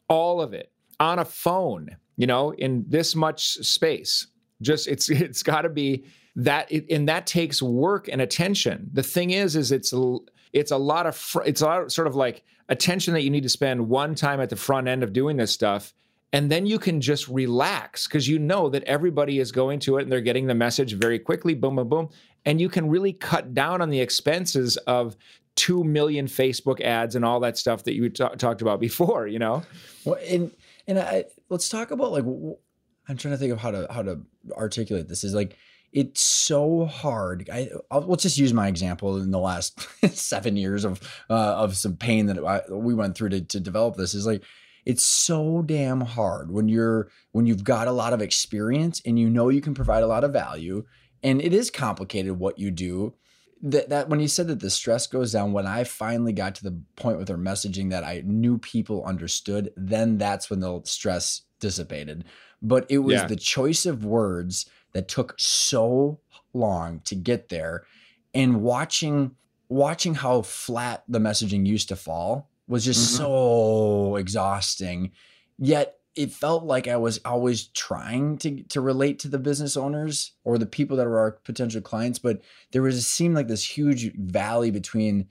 Speaker 2: all of it on a phone you know in this much space just it's (laughs) it's got to be that and that takes work and attention the thing is is it's it's a lot of fr- it's a lot of sort of like attention that you need to spend one time at the front end of doing this stuff and then you can just relax because you know that everybody is going to it and they're getting the message very quickly boom boom boom and you can really cut down on the expenses of 2 million facebook ads and all that stuff that you t- talked about before you know?
Speaker 1: Well and and I, let's talk about like i'm trying to think of how to how to articulate this is like it's so hard. I, let's just use my example in the last (laughs) seven years of uh, of some pain that I, we went through to, to develop this. Is like it's so damn hard when you're when you've got a lot of experience and you know you can provide a lot of value, and it is complicated what you do. That, that when you said that the stress goes down when i finally got to the point with our messaging that i knew people understood then that's when the stress dissipated but it was yeah. the choice of words that took so long to get there and watching watching how flat the messaging used to fall was just mm-hmm. so exhausting yet it felt like I was always trying to to relate to the business owners or the people that were our potential clients, but there was it seemed like this huge valley between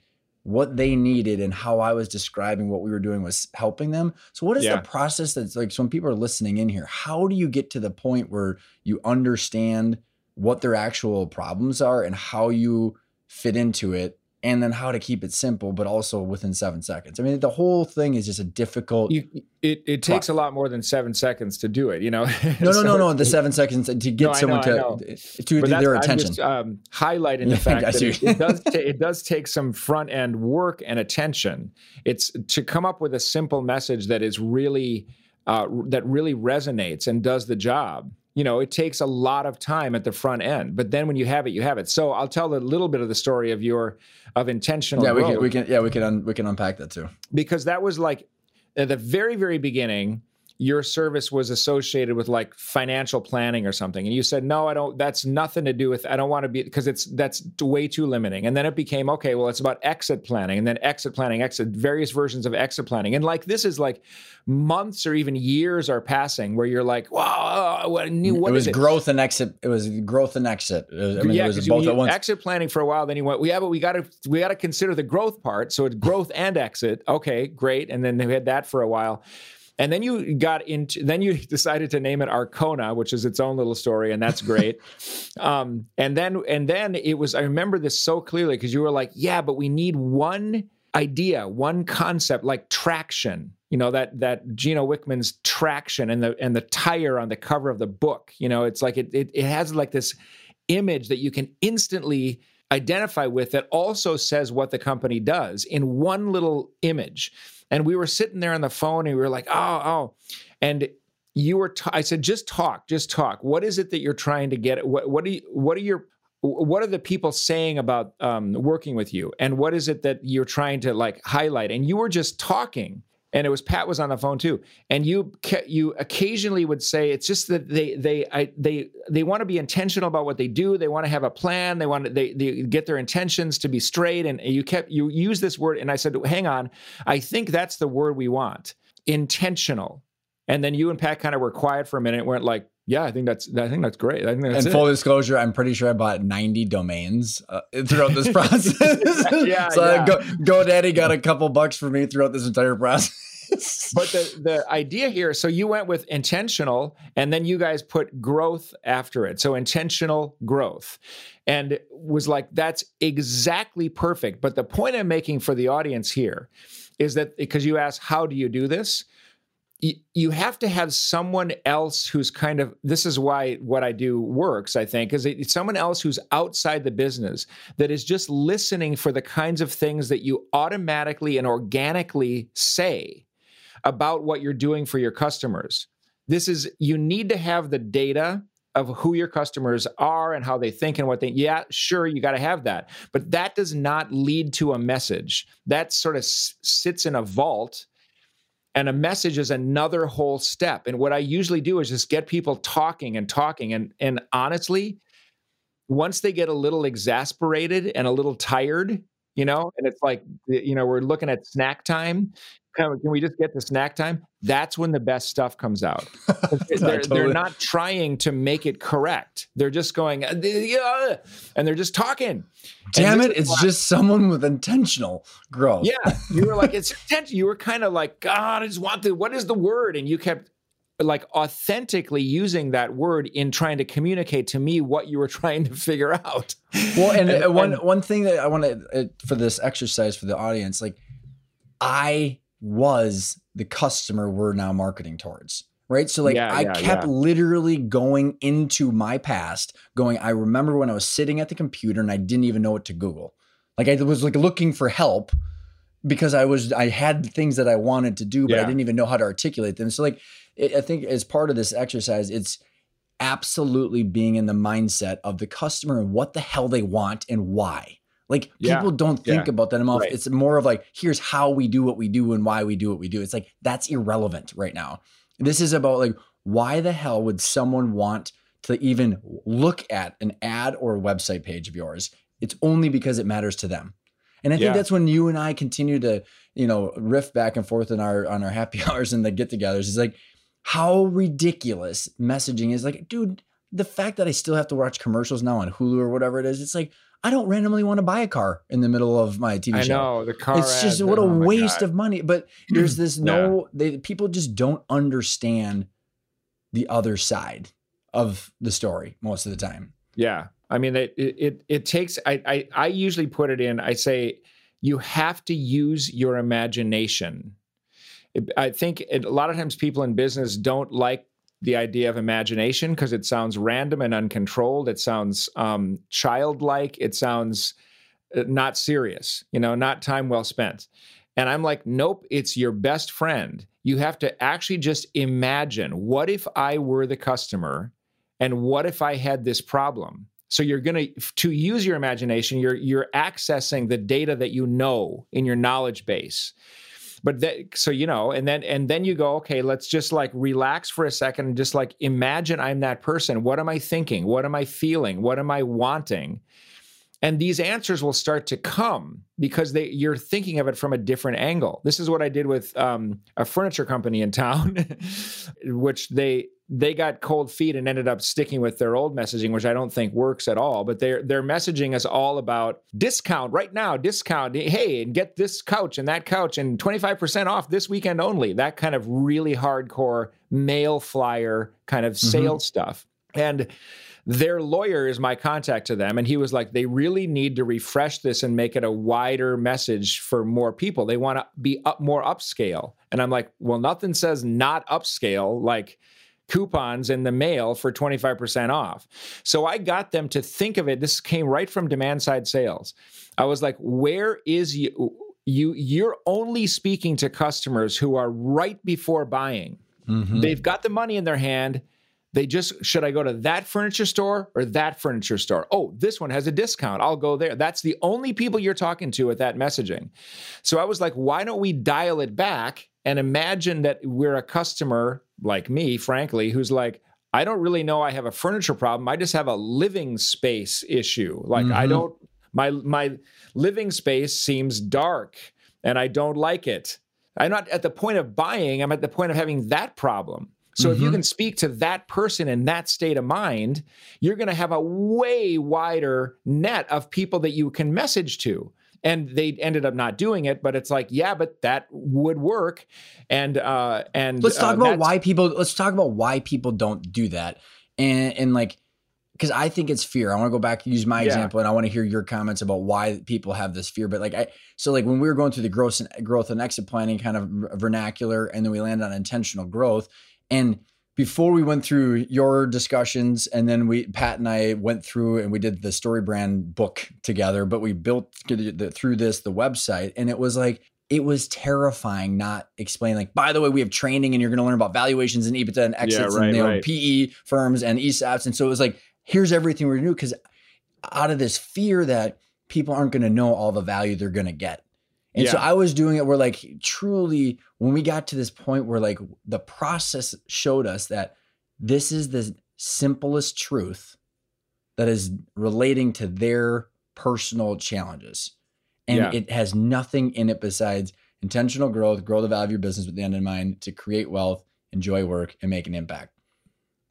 Speaker 1: what they needed and how I was describing what we were doing was helping them. So what is yeah. the process that's like so when people are listening in here, how do you get to the point where you understand what their actual problems are and how you fit into it and then how to keep it simple, but also within seven seconds. I mean, the whole thing is just a difficult.
Speaker 2: You, it it takes a lot more than seven seconds to do it. You know. (laughs)
Speaker 1: No, so no, no, no. The seven seconds to get no, someone know, to to their attention. Just,
Speaker 2: um, highlighting the (laughs) fact that it, it, does it does take some front end work and attention. It's to come up with a simple message that is really uh, that really resonates and does the job you know it takes a lot of time at the front end but then when you have it you have it. So i'll tell a little bit of the story of your of intentional
Speaker 1: yeah we can, we can yeah we can un, we can unpack that too.
Speaker 2: Because that was like at the very very beginning your service was associated with like financial planning or something and you said no i don't that's nothing to do with i don't want to be because it's that's way too limiting and then it became okay well it's about exit planning and then exit planning exit various versions of exit planning and like this is like months or even years are passing where you're like wow what, what
Speaker 1: it was
Speaker 2: it?
Speaker 1: growth and exit it was growth and exit. Was, i mean
Speaker 2: yeah,
Speaker 1: it was both at once.
Speaker 2: exit planning for a while then you went well, yeah but we got to we got to consider the growth part so it's growth and exit okay great and then we had that for a while and then you got into, then you (laughs) decided to name it Arkona, which is its own little story, and that's great. (laughs) um, and then, and then it was, I remember this so clearly because you were like, yeah, but we need one idea, one concept, like traction. You know that that Gino Wickman's traction and the and the tire on the cover of the book. You know, it's like it it, it has like this image that you can instantly identify with that also says what the company does in one little image. And we were sitting there on the phone and we were like, oh, oh. And you were, t- I said, just talk, just talk. What is it that you're trying to get? What, what are you, what are your, what are the people saying about um, working with you? And what is it that you're trying to like highlight? And you were just talking and it was Pat was on the phone too. And you you occasionally would say it's just that they they I, they they want to be intentional about what they do. They want to have a plan. They want to they they get their intentions to be straight. And you kept you use this word, and I said, hang on, I think that's the word we want, intentional. And then you and Pat kind of were quiet for a minute, weren't like, yeah, I think that's I think that's great. I think that's
Speaker 1: and full disclosure, I'm pretty sure I bought 90 domains uh, throughout this (laughs) process. (laughs) yeah, so yeah. Go, GoDaddy got a couple bucks for me throughout this entire process. (laughs)
Speaker 2: but the the idea here, so you went with intentional, and then you guys put growth after it. So intentional growth, and was like that's exactly perfect. But the point I'm making for the audience here is that because you asked how do you do this you have to have someone else who's kind of this is why what i do works i think is it's someone else who's outside the business that is just listening for the kinds of things that you automatically and organically say about what you're doing for your customers. This is you need to have the data of who your customers are and how they think and what they yeah sure you got to have that but that does not lead to a message. That sort of s- sits in a vault and a message is another whole step. And what I usually do is just get people talking and talking. And, and honestly, once they get a little exasperated and a little tired, you know, and it's like, you know, we're looking at snack time. Can we just get to snack time? That's when the best stuff comes out. (laughs) they're, totally. they're, not trying to make it correct. They're just going, uh, and they're just talking.
Speaker 1: Damn it! It's just someone with intentional growth.
Speaker 2: Yeah, you were like, (laughs) it's intentional. You were kind of like, God, I just want the. What is the word? And you kept like authentically using that word in trying to communicate to me what you were (laughs) trying to figure out.
Speaker 1: Well, and, (laughs) and one and, one thing that I want to uh, for this exercise for the audience, like I was the customer we're now marketing towards. Right. So, like, yeah, I yeah, kept yeah. literally going into my past, going, I remember when I was sitting at the computer and I didn't even know what to Google. Like, I was like looking for help because I was, I had things that I wanted to do, but I didn't even know how to articulate them. So, like, it, I think as part of this exercise, it's absolutely being in the mindset of the customer and what the hell they want and why. Like yeah. people don't think yeah. about that enough. Right. It's more of like, here's how we do what we do and why we do what we do. It's like that's irrelevant right now. This is about like, why the hell would someone want to even look at an ad or a website page of yours? It's only because it matters to them. And I think yeah. that's when you and I continue to, you know, riff back and forth in our on our happy (laughs) hours and the get-togethers. It's like how ridiculous messaging is. Like, dude, the fact that I still have to watch commercials now on Hulu or whatever it is, it's like I don't randomly want to buy a car in the middle of my TV
Speaker 2: I
Speaker 1: show.
Speaker 2: I know the car.
Speaker 1: It's just what a oh waste God. of money. But there's this (clears throat) no. Yeah. They people just don't understand the other side of the story most of the time.
Speaker 2: Yeah, I mean it. It it takes. I I I usually put it in. I say you have to use your imagination. I think a lot of times people in business don't like the idea of imagination because it sounds random and uncontrolled. It sounds um, childlike. It sounds uh, not serious, you know, not time well spent. And I'm like, nope, it's your best friend. You have to actually just imagine what if I were the customer and what if I had this problem? So you're going to to use your imagination, you're you're accessing the data that you know in your knowledge base. But that, so you know and then and then you go okay let's just like relax for a second and just like imagine i'm that person. What am i thinking? What am i feeling? What am i wanting? And these answers will start to come because they you're thinking of it from a different angle. This is what i did with um, a furniture company in town (laughs) which they they got cold feet and ended up sticking with their old messaging, which I don't think works at all. But their their messaging is all about discount right now, discount. Hey, and get this couch and that couch and twenty five percent off this weekend only. That kind of really hardcore mail flyer kind of mm-hmm. sales stuff. And their lawyer is my contact to them and he was like they really need to refresh this and make it a wider message for more people they want to be up more upscale and i'm like well nothing says not upscale like coupons in the mail for 25% off. So I got them to think of it. This came right from demand side sales. I was like, where is you? You you're only speaking to customers who are right before buying. Mm-hmm. They've got the money in their hand. They just should I go to that furniture store or that furniture store? Oh, this one has a discount. I'll go there. That's the only people you're talking to with that messaging. So I was like, why don't we dial it back and imagine that we're a customer like me, frankly, who's like, I don't really know I have a furniture problem. I just have a living space issue. Like mm-hmm. I don't my my living space seems dark and I don't like it. I'm not at the point of buying, I'm at the point of having that problem. So mm-hmm. if you mm-hmm. can speak to that person in that state of mind, you're going to have a way wider net of people that you can message to and they ended up not doing it but it's like yeah but that would work and uh and
Speaker 1: let's talk uh, about why people let's talk about why people don't do that and and like because I think it's fear. I want to go back and use my yeah. example, and I want to hear your comments about why people have this fear. But like, I so like when we were going through the growth and growth and exit planning kind of vernacular, and then we land on intentional growth, and before we went through your discussions and then we pat and i went through and we did the story brand book together but we built through this the website and it was like it was terrifying not explaining like by the way we have training and you're going to learn about valuations and ebitda and exits yeah, right, and you know, right. pe firms and esops and so it was like here's everything we're going to do because out of this fear that people aren't going to know all the value they're going to get and yeah. so I was doing it where like truly when we got to this point where like the process showed us that this is the simplest truth that is relating to their personal challenges. And yeah. it has nothing in it besides intentional growth, grow the value of your business with the end in mind to create wealth, enjoy work, and make an impact.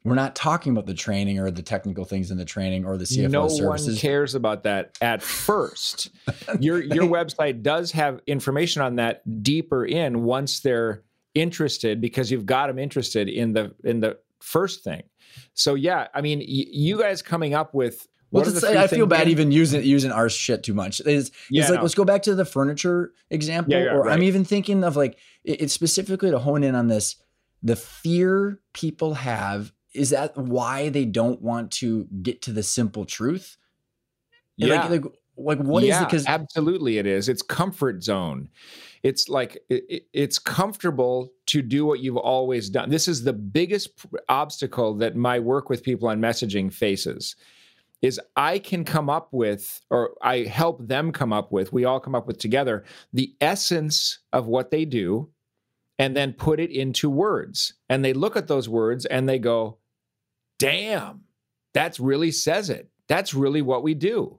Speaker 1: We're not talking about the training or the technical things in the training or the CFO
Speaker 2: no
Speaker 1: services.
Speaker 2: No one cares about that at first. (laughs) your your website does have information on that deeper in once they're interested because you've got them interested in the in the first thing. So yeah, I mean, y- you guys coming up with
Speaker 1: well, I feel bad even using using our shit too much. It's, yeah, it's like no. let's go back to the furniture example, yeah, yeah, or right. I'm even thinking of like it's it specifically to hone in on this. The fear people have is that why they don't want to get to the simple truth?
Speaker 2: Yeah.
Speaker 1: Like, like, like what
Speaker 2: yeah,
Speaker 1: is it? Because
Speaker 2: absolutely, it is. It's comfort zone. It's like it, it's comfortable to do what you've always done. This is the biggest obstacle that my work with people on messaging faces. Is I can come up with, or I help them come up with, we all come up with together the essence of what they do, and then put it into words. And they look at those words and they go, damn, that really says it. That's really what we do.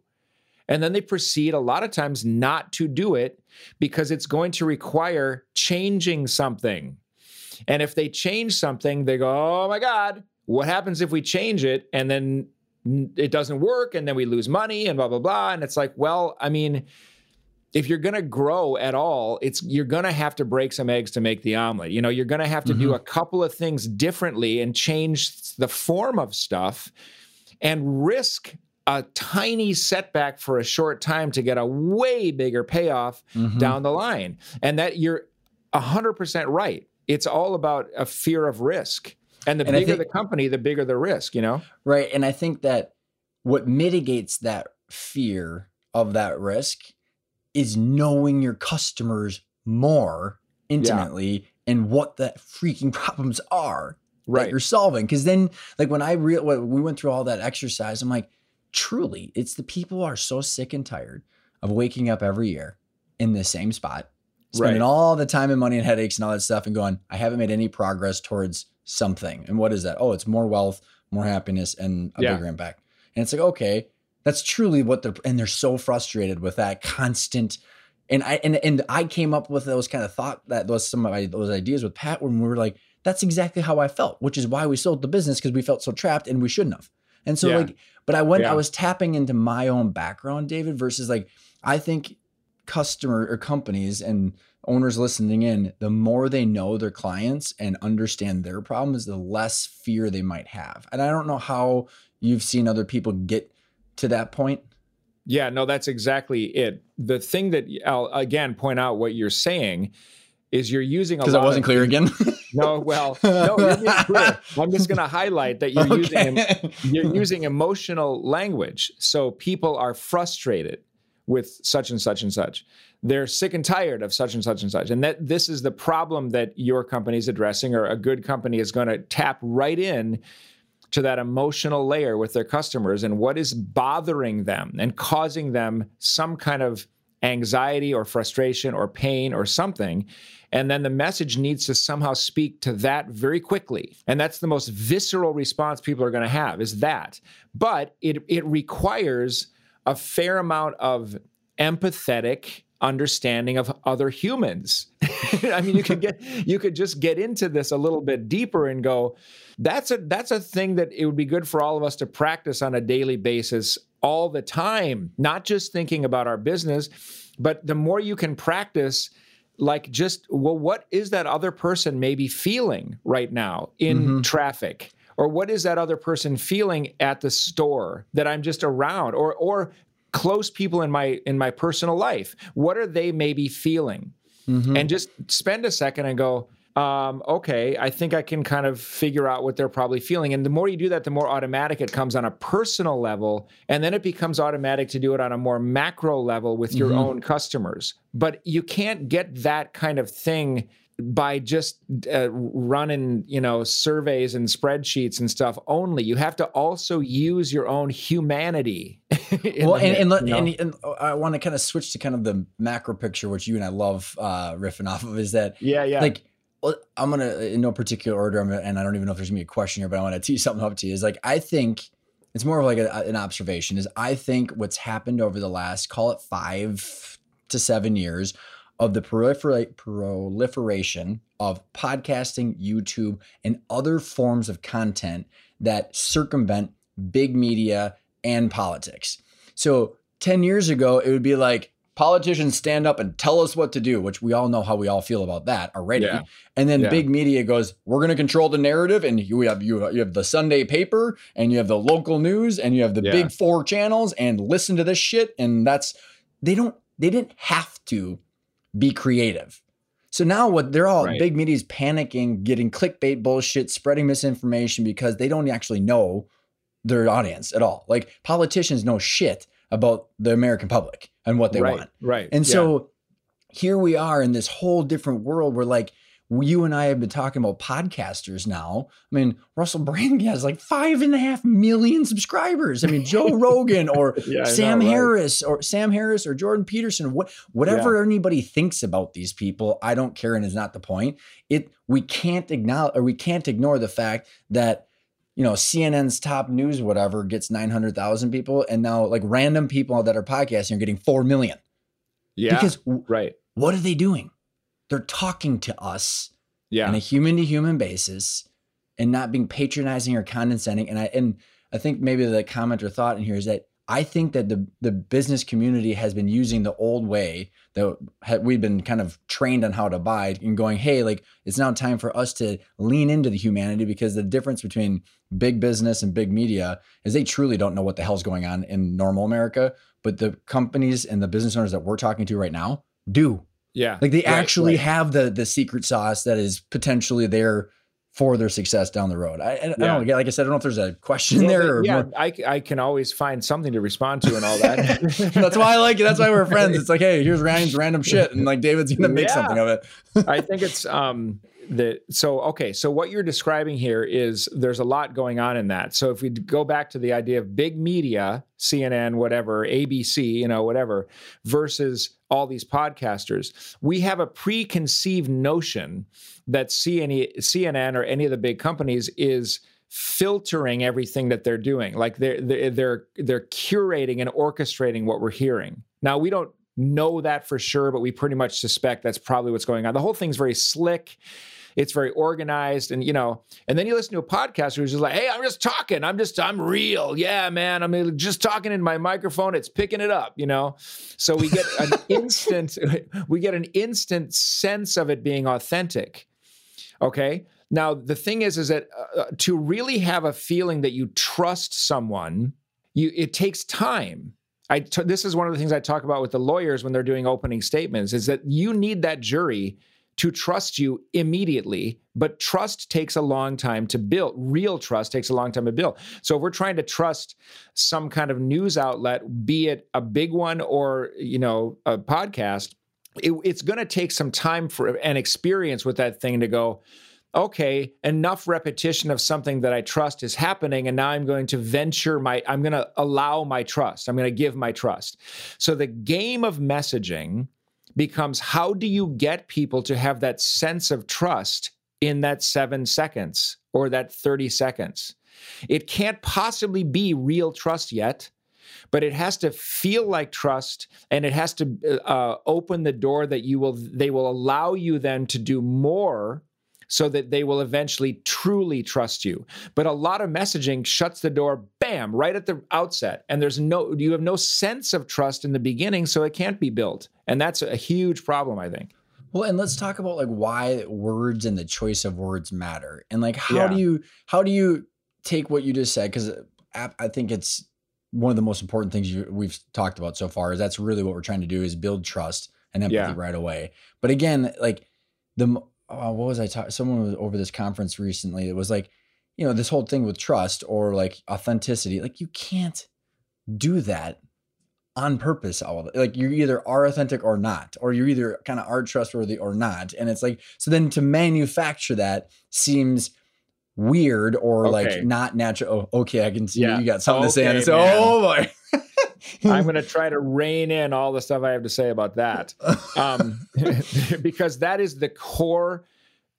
Speaker 2: And then they proceed a lot of times not to do it because it's going to require changing something. And if they change something, they go, oh my God, what happens if we change it and then it doesn't work and then we lose money and blah, blah, blah. And it's like, well, I mean, if you're going to grow at all it's you're going to have to break some eggs to make the omelet. You know you're going to have to mm-hmm. do a couple of things differently and change the form of stuff and risk a tiny setback for a short time to get a way bigger payoff mm-hmm. down the line. And that you're 100% right. It's all about a fear of risk. And the and bigger think, the company the bigger the risk you know?
Speaker 1: Right. And i think that what mitigates that fear of that risk is knowing your customers more intimately yeah. and what the freaking problems are right. that you're solving. Because then, like when I real when we went through all that exercise, I'm like, truly, it's the people are so sick and tired of waking up every year in the same spot, spending right. all the time and money and headaches and all that stuff, and going, I haven't made any progress towards something. And what is that? Oh, it's more wealth, more happiness, and a yeah. bigger impact. And it's like, okay, that's truly what they're and they're so frustrated with that constant and I and and I came up with those kind of thought that those some of my, those ideas with Pat when we were like, that's exactly how I felt, which is why we sold the business because we felt so trapped and we shouldn't have. And so yeah. like, but I went, yeah. I was tapping into my own background, David, versus like I think customer or companies and owners listening in, the more they know their clients and understand their problems, the less fear they might have. And I don't know how you've seen other people get to that point?
Speaker 2: Yeah, no, that's exactly it. The thing that I'll again point out what you're saying is you're using a
Speaker 1: because I wasn't clear again. (laughs)
Speaker 2: no, well, no, I'm just going to highlight that you're okay. using (laughs) you're using emotional language, so people are frustrated with such and such and such. They're sick and tired of such and such and such, and that this is the problem that your company is addressing, or a good company is going to tap right in to that emotional layer with their customers and what is bothering them and causing them some kind of anxiety or frustration or pain or something. And then the message needs to somehow speak to that very quickly. And that's the most visceral response people are going to have is that. But it, it requires a fair amount of empathetic understanding of other humans. (laughs) I mean, you could get you could just get into this a little bit deeper and go, that's a that's a thing that it would be good for all of us to practice on a daily basis all the time, not just thinking about our business, but the more you can practice like just well what is that other person maybe feeling right now in mm-hmm. traffic? or what is that other person feeling at the store that I'm just around or or close people in my in my personal life. What are they maybe feeling? Mm-hmm. and just spend a second and go um, okay i think i can kind of figure out what they're probably feeling. And the more you do that the more automatic it comes on a personal level. And then it becomes automatic to do it on a more macro level with your mm-hmm. own customers. But you can't get that kind of thing by just uh, running you know surveys and spreadsheets and stuff only you have to also use your own humanity (laughs)
Speaker 1: well and, and, you know? and, and, i want to kind of switch to kind of the macro picture which you and i love uh, riffing off of is that
Speaker 2: yeah yeah
Speaker 1: like i'm gonna in no particular order gonna, and i don't even know if there's gonna be a question here but i want to tee something up to you is like i think it's more of like a, an observation is i think what's happened over the last call it five to seven years of the proliferation of podcasting, YouTube, and other forms of content that circumvent big media and politics. So 10 years ago, it would be like politicians stand up and tell us what to do, which we all know how we all feel about that already.
Speaker 2: Yeah.
Speaker 1: And then
Speaker 2: Yeah.
Speaker 1: big media goes, "We're going to control the narrative," and you have you you have the Sunday paper, and you have the local news, and you have the
Speaker 2: Yeah.
Speaker 1: big four channels, and listen to this shit. And that's they don't they didn't have to be creative. So now what they're all
Speaker 2: Right.
Speaker 1: big media's panicking, getting clickbait bullshit, spreading misinformation because they don't actually know their audience at all. Like politicians know shit about the American public and what they
Speaker 2: right,
Speaker 1: want.
Speaker 2: right.
Speaker 1: And
Speaker 2: yeah.
Speaker 1: so here we are in this whole different world where like you and I have been talking about podcasters now. I mean, Russell Brand has like five and a half million subscribers. I mean, Joe (laughs) Rogan or (laughs)
Speaker 2: Yeah,
Speaker 1: Sam
Speaker 2: know, right?
Speaker 1: Harris or Sam Harris or Jordan Peterson, what whatever anybody thinks about these people, I don't care and is not the point. It we can't acknowledge or we can't ignore the fact that you know CNN's top news whatever gets 900,000 people and now like random people that are podcasting are getting 4 million.
Speaker 2: yeah,
Speaker 1: Because
Speaker 2: right.
Speaker 1: what are they doing? They're talking to us
Speaker 2: Yeah,
Speaker 1: on a human to human basis and not being patronizing or condescending. And I and I think maybe the comment or thought in here is that I think that the the business community has been using the old way that we've been kind of trained on how to buy and going, hey, like it's now time for us to lean into the humanity because the difference between big business and big media is they truly don't know what the hell's going on in normal America, but the companies and the business owners that we're talking to right now do.
Speaker 2: Yeah.
Speaker 1: Like they
Speaker 2: Right,
Speaker 1: actually
Speaker 2: right.
Speaker 1: have the the secret sauce that is potentially there for their success down the road. I, I, I don't know. Like I said, I don't know if there's a question
Speaker 2: Well,
Speaker 1: there. Or
Speaker 2: yeah,
Speaker 1: more-
Speaker 2: I, I can always find something to respond to and all that. (laughs)
Speaker 1: that's why I like it. That's why we're friends. It's like, hey, here's Ryan's random shit, and like David's gonna make
Speaker 2: Yeah.
Speaker 1: something of it.
Speaker 2: I think it's um the so okay so what you're describing here is there's a lot going on in that. So if we go back to the idea of big media cnn whatever abc you know whatever versus all these podcasters we have a preconceived notion that CNN, or any of the big companies is filtering everything that they're doing. Like they're they're, they're curating and orchestrating what we're hearing. Now we don't know that for sure but we pretty much suspect that's probably what's going on. The whole thing's very slick it's very organized and you know and then you listen to a podcast who's just like hey i'm just talking. I'm just i'm real. Yeah man. I'm just talking in my microphone. It's picking it up you know? So we get an (laughs) instant we get an instant sense of it being authentic okay? Now the thing is is that uh, to really have a feeling that you trust someone you it takes time. I t- this is one of the things I talk about with the lawyers when they're doing opening statements is that you need that jury to trust you immediately, but trust takes a long time to build. Real trust takes a long time to build. So if we're trying to trust some kind of news outlet, be it a big one or you know a podcast, it, it's going to take some time for an experience with that thing to go. Okay, enough repetition of something that I trust is happening, and now I'm going to venture my. I'm going to allow my trust. I'm going to give my trust. So the game of messaging becomes how do you get people to have that sense of trust in that seven seconds or that 30 seconds? It can't possibly be real trust yet, but it has to feel like trust and it has to uh, open the door that you will, they will allow you then to do more so that they will eventually truly trust you. But a lot of messaging shuts the door, bam, right at the outset. And there's no, you have no sense of trust in the beginning, so it can't be built. And that's a huge problem, I think.
Speaker 1: Well, and let's talk about like why words and the choice of words matter, and like how
Speaker 2: Yeah.
Speaker 1: do you how do you take what you just said? Because uh, I think it's one of the most important things you, we've talked about so far. Is that's really what we're trying to do is build trust and empathy
Speaker 2: Yeah.
Speaker 1: right away. But again, like the uh, what was I talking? Someone was over this conference recently. It was like, you know, this whole thing with trust or like authenticity. Like you can't do that on purpose. All of it. Like you either are authentic or not, or you either kind of are trustworthy or not. And it's like so. Then to manufacture that seems weird or
Speaker 2: Okay.
Speaker 1: like not natural. Oh, okay, I can see
Speaker 2: Yeah.
Speaker 1: you got something to say. And
Speaker 2: Okay,
Speaker 1: it's
Speaker 2: man.
Speaker 1: oh boy.
Speaker 2: I'm going to try to rein in all the stuff I have to say about that. Um, (laughs) because that is the core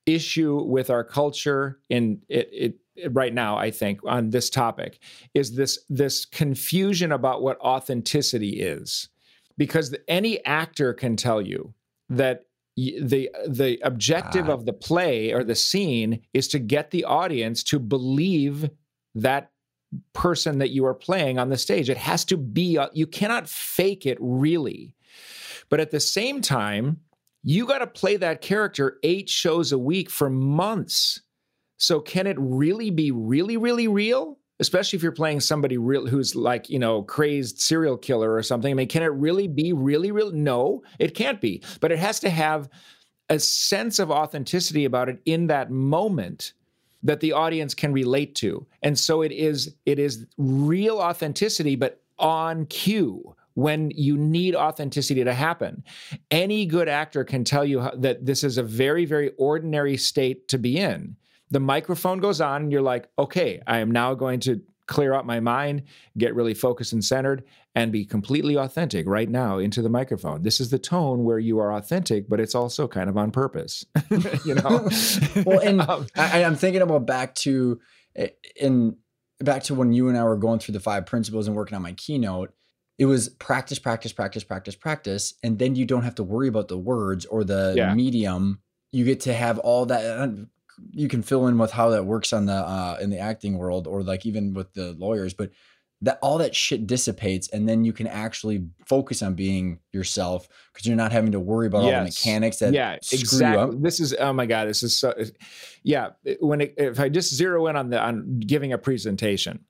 Speaker 2: issue with our culture in it, it, it right now i think on this topic is this this confusion about what authenticity is because any actor can tell you that the the objective
Speaker 1: Ah.
Speaker 2: of the play or the scene is to get the audience to believe that person that you are playing on the stage it has to be you cannot fake it really But at the same time, you got to play that character eight shows a week for months. So can it really be really, really real? Especially if you're playing somebody real who's like, you know, crazed serial killer or something. I mean, can it really be really, real? No, it can't be. But it has to have a sense of authenticity about it in that moment that the audience can relate to. And so it is it is real authenticity, but on cue when you need authenticity to happen. Any good actor can tell you how, that this is a very, very ordinary state to be in. The microphone goes on, and you're like, okay, I am now going to clear out my mind, get really focused and centered, and be completely authentic right now into the microphone. This is the tone where you are authentic, but it's also kind of on purpose, (laughs) you know. (laughs)
Speaker 1: well, and um, I, I'm thinking about back to in back to when you and I were going through the five principles and working on my keynote it was practice, practice, practice, practice, practice. And then you don't have to worry about the words or the yeah. medium. You get to have all that. You can fill in with how that works on the uh, in the acting world or like even with the lawyers, but that all that shit dissipates and then you can actually focus on being yourself because you're not having to worry about yes. all the mechanics that
Speaker 2: yeah exactly this is oh my god this is so yeah when it, if i just zero in on the on giving a presentation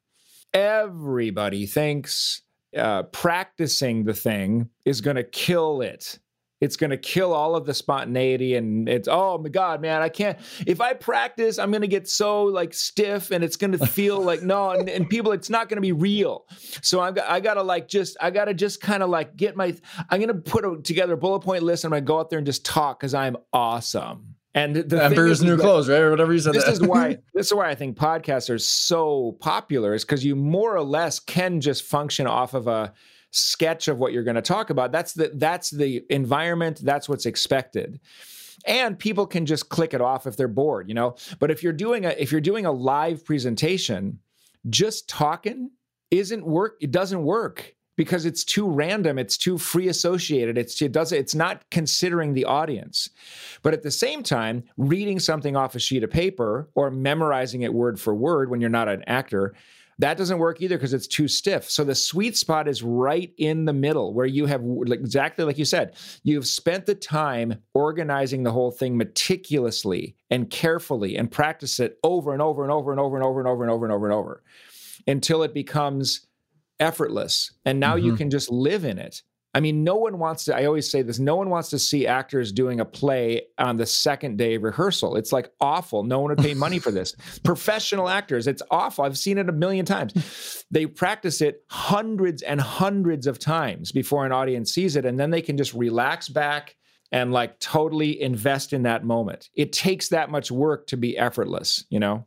Speaker 2: everybody thinks uh, practicing the thing is going to kill it. It's going to kill all of the spontaneity and it's oh my god, man, I can't. If I practice, I'm going to get so like stiff and it's going to feel (laughs) like no, and, and people, it's not going to be real. So I'm I got to like just I got to just kind of like get my. I'm going to put a, together a bullet point list and I'm going to go out there and just talk because I'm awesome. And the
Speaker 1: Emperor's new clothes, right? Or whatever you said.
Speaker 2: This
Speaker 1: that.
Speaker 2: is why (laughs) this is why I think podcasts are so popular, is because you more or less can just function off of a sketch of what you're going to talk about. That's the that's the environment, that's what's expected. And people can just click it off if they're bored, you know. But if you're doing a if you're doing a live presentation, just talking isn't work, it doesn't work because it's too random it's too free associated it's it does it's not considering the audience but at the same time reading something off a sheet of paper or memorizing it word for word when you're not an actor that doesn't work either because it's too stiff. So the sweet spot is right in the middle where you have exactly like you said, you've spent the time organizing the whole thing meticulously and carefully and practice it over and over and over and over and over and over and over and over and over until it becomes effortless. And now mm-hmm. you can just live in it. I mean, no one wants to, I always say this, no one wants to see actors doing a play on the second day of rehearsal. It's like awful. No one would pay money for this. (laughs) Professional actors, it's awful. I've seen it a million times. They practice it hundreds and hundreds of times before an audience sees it, and then they can just relax back and like totally invest in that moment. It takes that much work to be effortless, you know?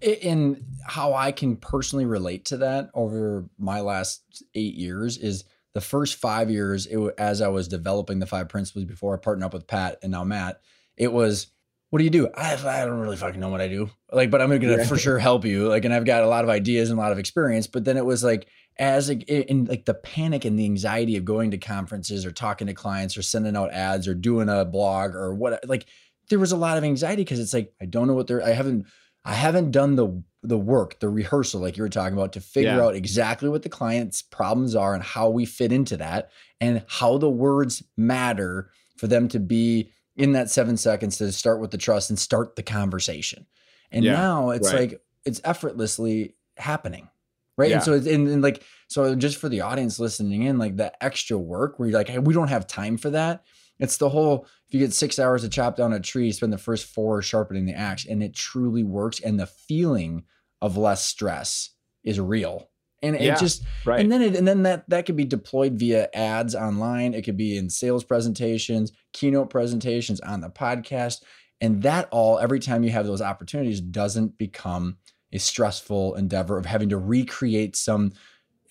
Speaker 1: in how I can personally relate to that over my last eight years is the first five years, it, as I was developing the five principles before I partnered up with Pat and now Matt, it was, what do you do? I, I don't really fucking know what I do. Like, but I'm going to for sure help you. Like, and I've got a lot of ideas and a lot of experience. But then it was like, as in like the panic and the anxiety of going to conferences or talking to clients or sending out ads or doing a blog or what, like, there was a lot of anxiety because it's like, I don't know what they're, I haven't, I haven't done the the work, the rehearsal, like you were talking about, to figure yeah. out exactly what the client's problems are and how we fit into that, and how the words matter for them to be in that seven seconds to start with the trust and start the conversation. And yeah, now it's right. like it's effortlessly happening, right? Yeah. And so it's and, and like so just for the audience listening in, like the extra work where you're like, hey, we don't have time for that it's the whole if you get six hours to chop down a tree, spend the first four sharpening the axe, and it truly works. And the feeling of less stress is real. And yeah, it just right. and then it and then that that could be deployed via ads online. It could be in sales presentations, keynote presentations on the podcast. And that all, every time you have those opportunities, doesn't become a stressful endeavor of having to recreate some.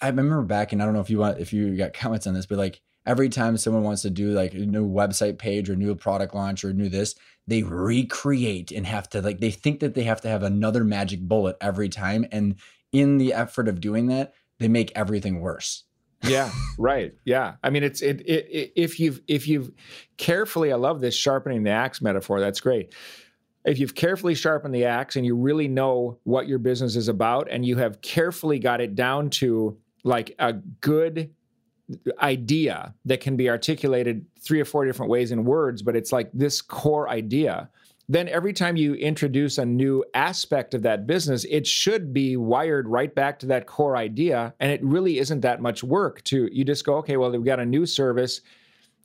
Speaker 1: I remember back, and I don't know if you want if you got comments on this, but like every time someone wants to do like a new website page or new product launch or new this, they recreate and have to like they think that they have to have another magic bullet every time. And in the effort of doing that, they make everything worse.
Speaker 2: yeah right yeah i mean it's it, it, it, if you've if you've carefully i love this sharpening the axe metaphor that's great if you've carefully sharpened the axe and you really know what your business is about and you have carefully got it down to like a good idea that can be articulated three or four different ways in words, but it's like this core idea. Then every time you introduce a new aspect of that business, it should be wired right back to that core idea. And it really isn't that much work to, you just go, okay, well, we've got a new service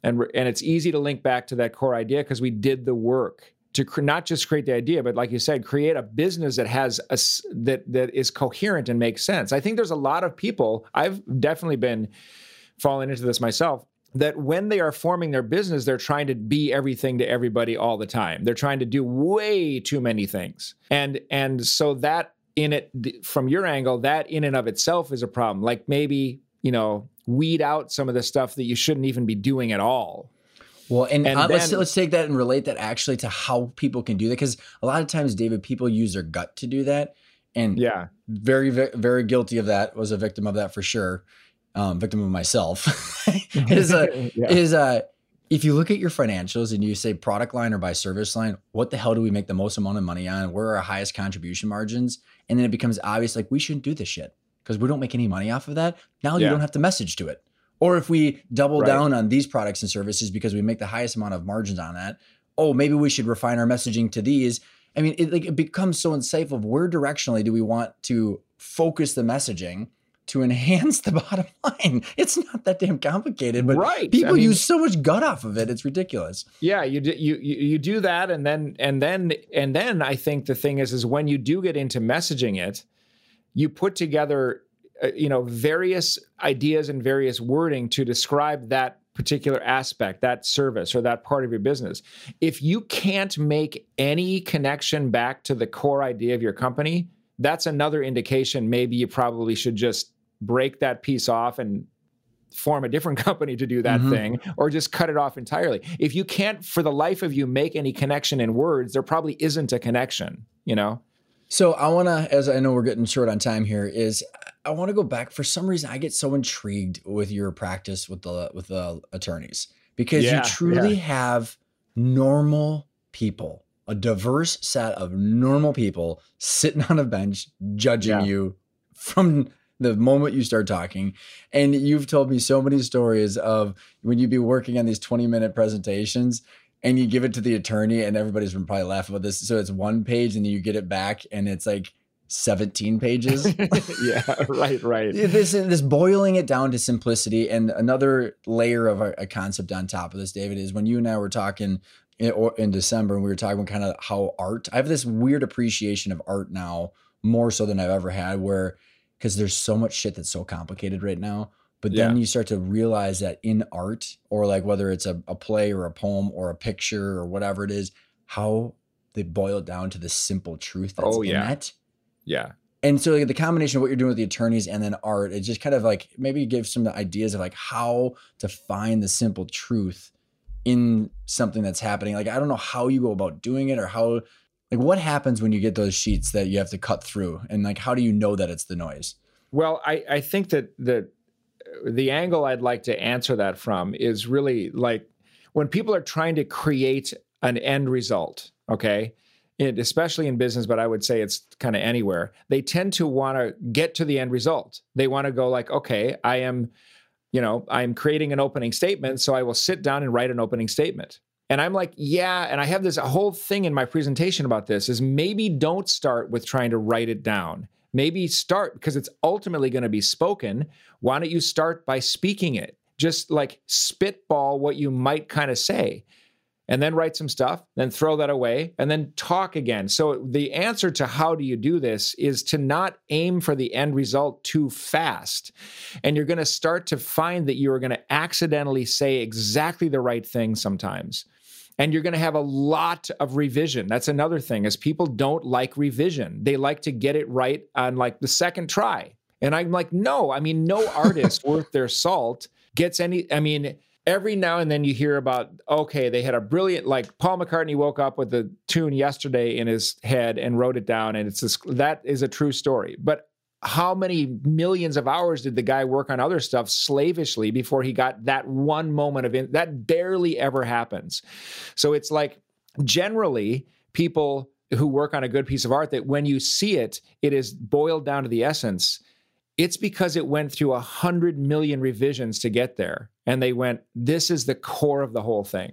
Speaker 2: and, and it's easy to link back to that core idea because we did the work to cr- not just create the idea, but like you said, create a business that has a that that is coherent and makes sense. I think there's a lot of people. I've definitely been falling into this myself. That when they are forming their business, they're trying to be everything to everybody all the time. They're trying to do way too many things, and and so that in it from your angle, that in and of itself is a problem. Like maybe you know weed out some of the stuff that you shouldn't even be doing at all
Speaker 1: well, and, and uh, then, let's let's take that and relate that actually to how people can do that because a lot of times, David, people use their gut to do that, and
Speaker 2: yeah,
Speaker 1: very very guilty of that. Was a victim of that for sure. Um, victim of myself (laughs) is a (laughs) yeah. is a if you look at your financials and you say product line or by service line, what the hell do we make the most amount of money on? Where are our highest contribution margins? And then it becomes obvious like we shouldn't do this shit because we don't make any money off of that. Now yeah. you don't have to message to it. Or if we double right. down on these products and services because we make the highest amount of margins on that, oh, maybe we should refine our messaging to these. I mean, it, like, it becomes so insightful of where directionally do we want to focus the messaging to enhance the (laughs) bottom line. It's not that damn complicated, but right. people I mean, use so much gut off of it. It's ridiculous.
Speaker 2: Yeah, you do, you you do that, and then and then and then I think the thing is is when you do get into messaging it, you put together uh, you know various ideas and various wording to describe that particular aspect that service or that part of your business. If you can't make any connection back to the core idea of your company that's another indication maybe you probably should just break that piece off and form a different (laughs) company to do that mm-hmm. thing or just cut it off entirely. If you can't for the life of you make any connection in words there probably isn't a connection you know?
Speaker 1: So I want to, as I know we're getting short on time here, is I want to go back. For some reason, I get so intrigued with your practice with the with the attorneys because yeah, you truly yeah. have normal people, a diverse set of normal people sitting on a bench judging yeah. you from the moment you start talking. And you've told me so many stories of when you'd be working on these 20 minute presentations and you give it to the attorney and everybody's been probably laughing about this so it's one page and then you get it back and it's like 17 pages (laughs)
Speaker 2: yeah right right
Speaker 1: this is this boiling it down to simplicity and another layer of a, a, concept on top of this david is when you and i were talking in, in december and we were talking kind of how art i have this weird appreciation of art now more so than i've ever had where because there's so much shit that's so complicated right now but then yeah. you start to realize that in art, or like whether it's a, a play or a poem or a picture or whatever it is, how they boil it down to the simple truth that's oh, yeah. in it.
Speaker 2: Yeah.
Speaker 1: And so like, the combination of what you're doing with the attorneys and then art, it just kind of like maybe gives some ideas of like how to find the simple truth in something that's happening. Like I don't know how you go about doing it or how like what happens when you get those sheets that you have to cut through and like how do you know that it's the noise?
Speaker 2: Well, I, I think that that the angle I'd like to answer that from is really like when people are trying to create an end result, okay? It, especially in business, but I would say it's kind of anywhere. They tend to want to get to the end result. They want to go like, okay, I am, you know, I'm creating an opening statement, so I will sit down and write an opening statement. And I'm like, yeah, and I have this whole thing in my presentation about this is maybe don't start with trying to write it down maybe start because it's ultimately going to be spoken. Why don't you start by speaking it? Just like spitball what you might kind of say and then write some stuff, then throw that away, and then talk again. So, the answer to how do you do this is to not aim for the end result too fast. And you're going to start to find that you are going to accidentally say exactly the right thing sometimes and you're going to have a lot of revision that's another thing is people don't like revision they like to get it right on like the second try and i'm like no i mean no (laughs) artist worth their salt gets any i mean every now and then you hear about okay they had a brilliant like paul mccartney woke up with the tune yesterday in his head and wrote it down and it's this that is a true story. But how many millions of hours did the guy work on other stuff slavishly before he got that one moment of in, that barely ever happens? So it's like generally people who work on a good piece of art that when you see it it is boiled down to the essence. It's because it went through a hundred million revisions to get there. And they went, this is the core of the whole thing.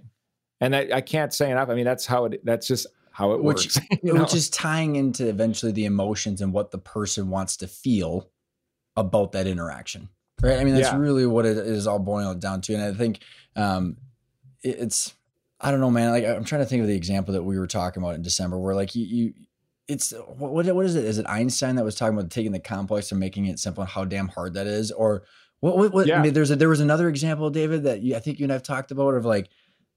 Speaker 2: And I, I can't say enough. I mean, that's how it, that's just how it
Speaker 1: which,
Speaker 2: works. (laughs) you know?
Speaker 1: Which is tying into eventually the emotions and what the person wants to feel about that interaction. Right. I mean, that's
Speaker 2: Yeah.
Speaker 1: really what it is all boiled down to. And I think um, it- it's, I don't know, man. Like I'm trying to think of the example that we were talking about in December, where like you, you it's what what is it? Is it Einstein that was talking about taking the complex and making it simple and how damn hard that is? Or what? What? what I
Speaker 2: Yeah.
Speaker 1: mean, there's a, there was another example, David, that you, I think you and I've talked about of like,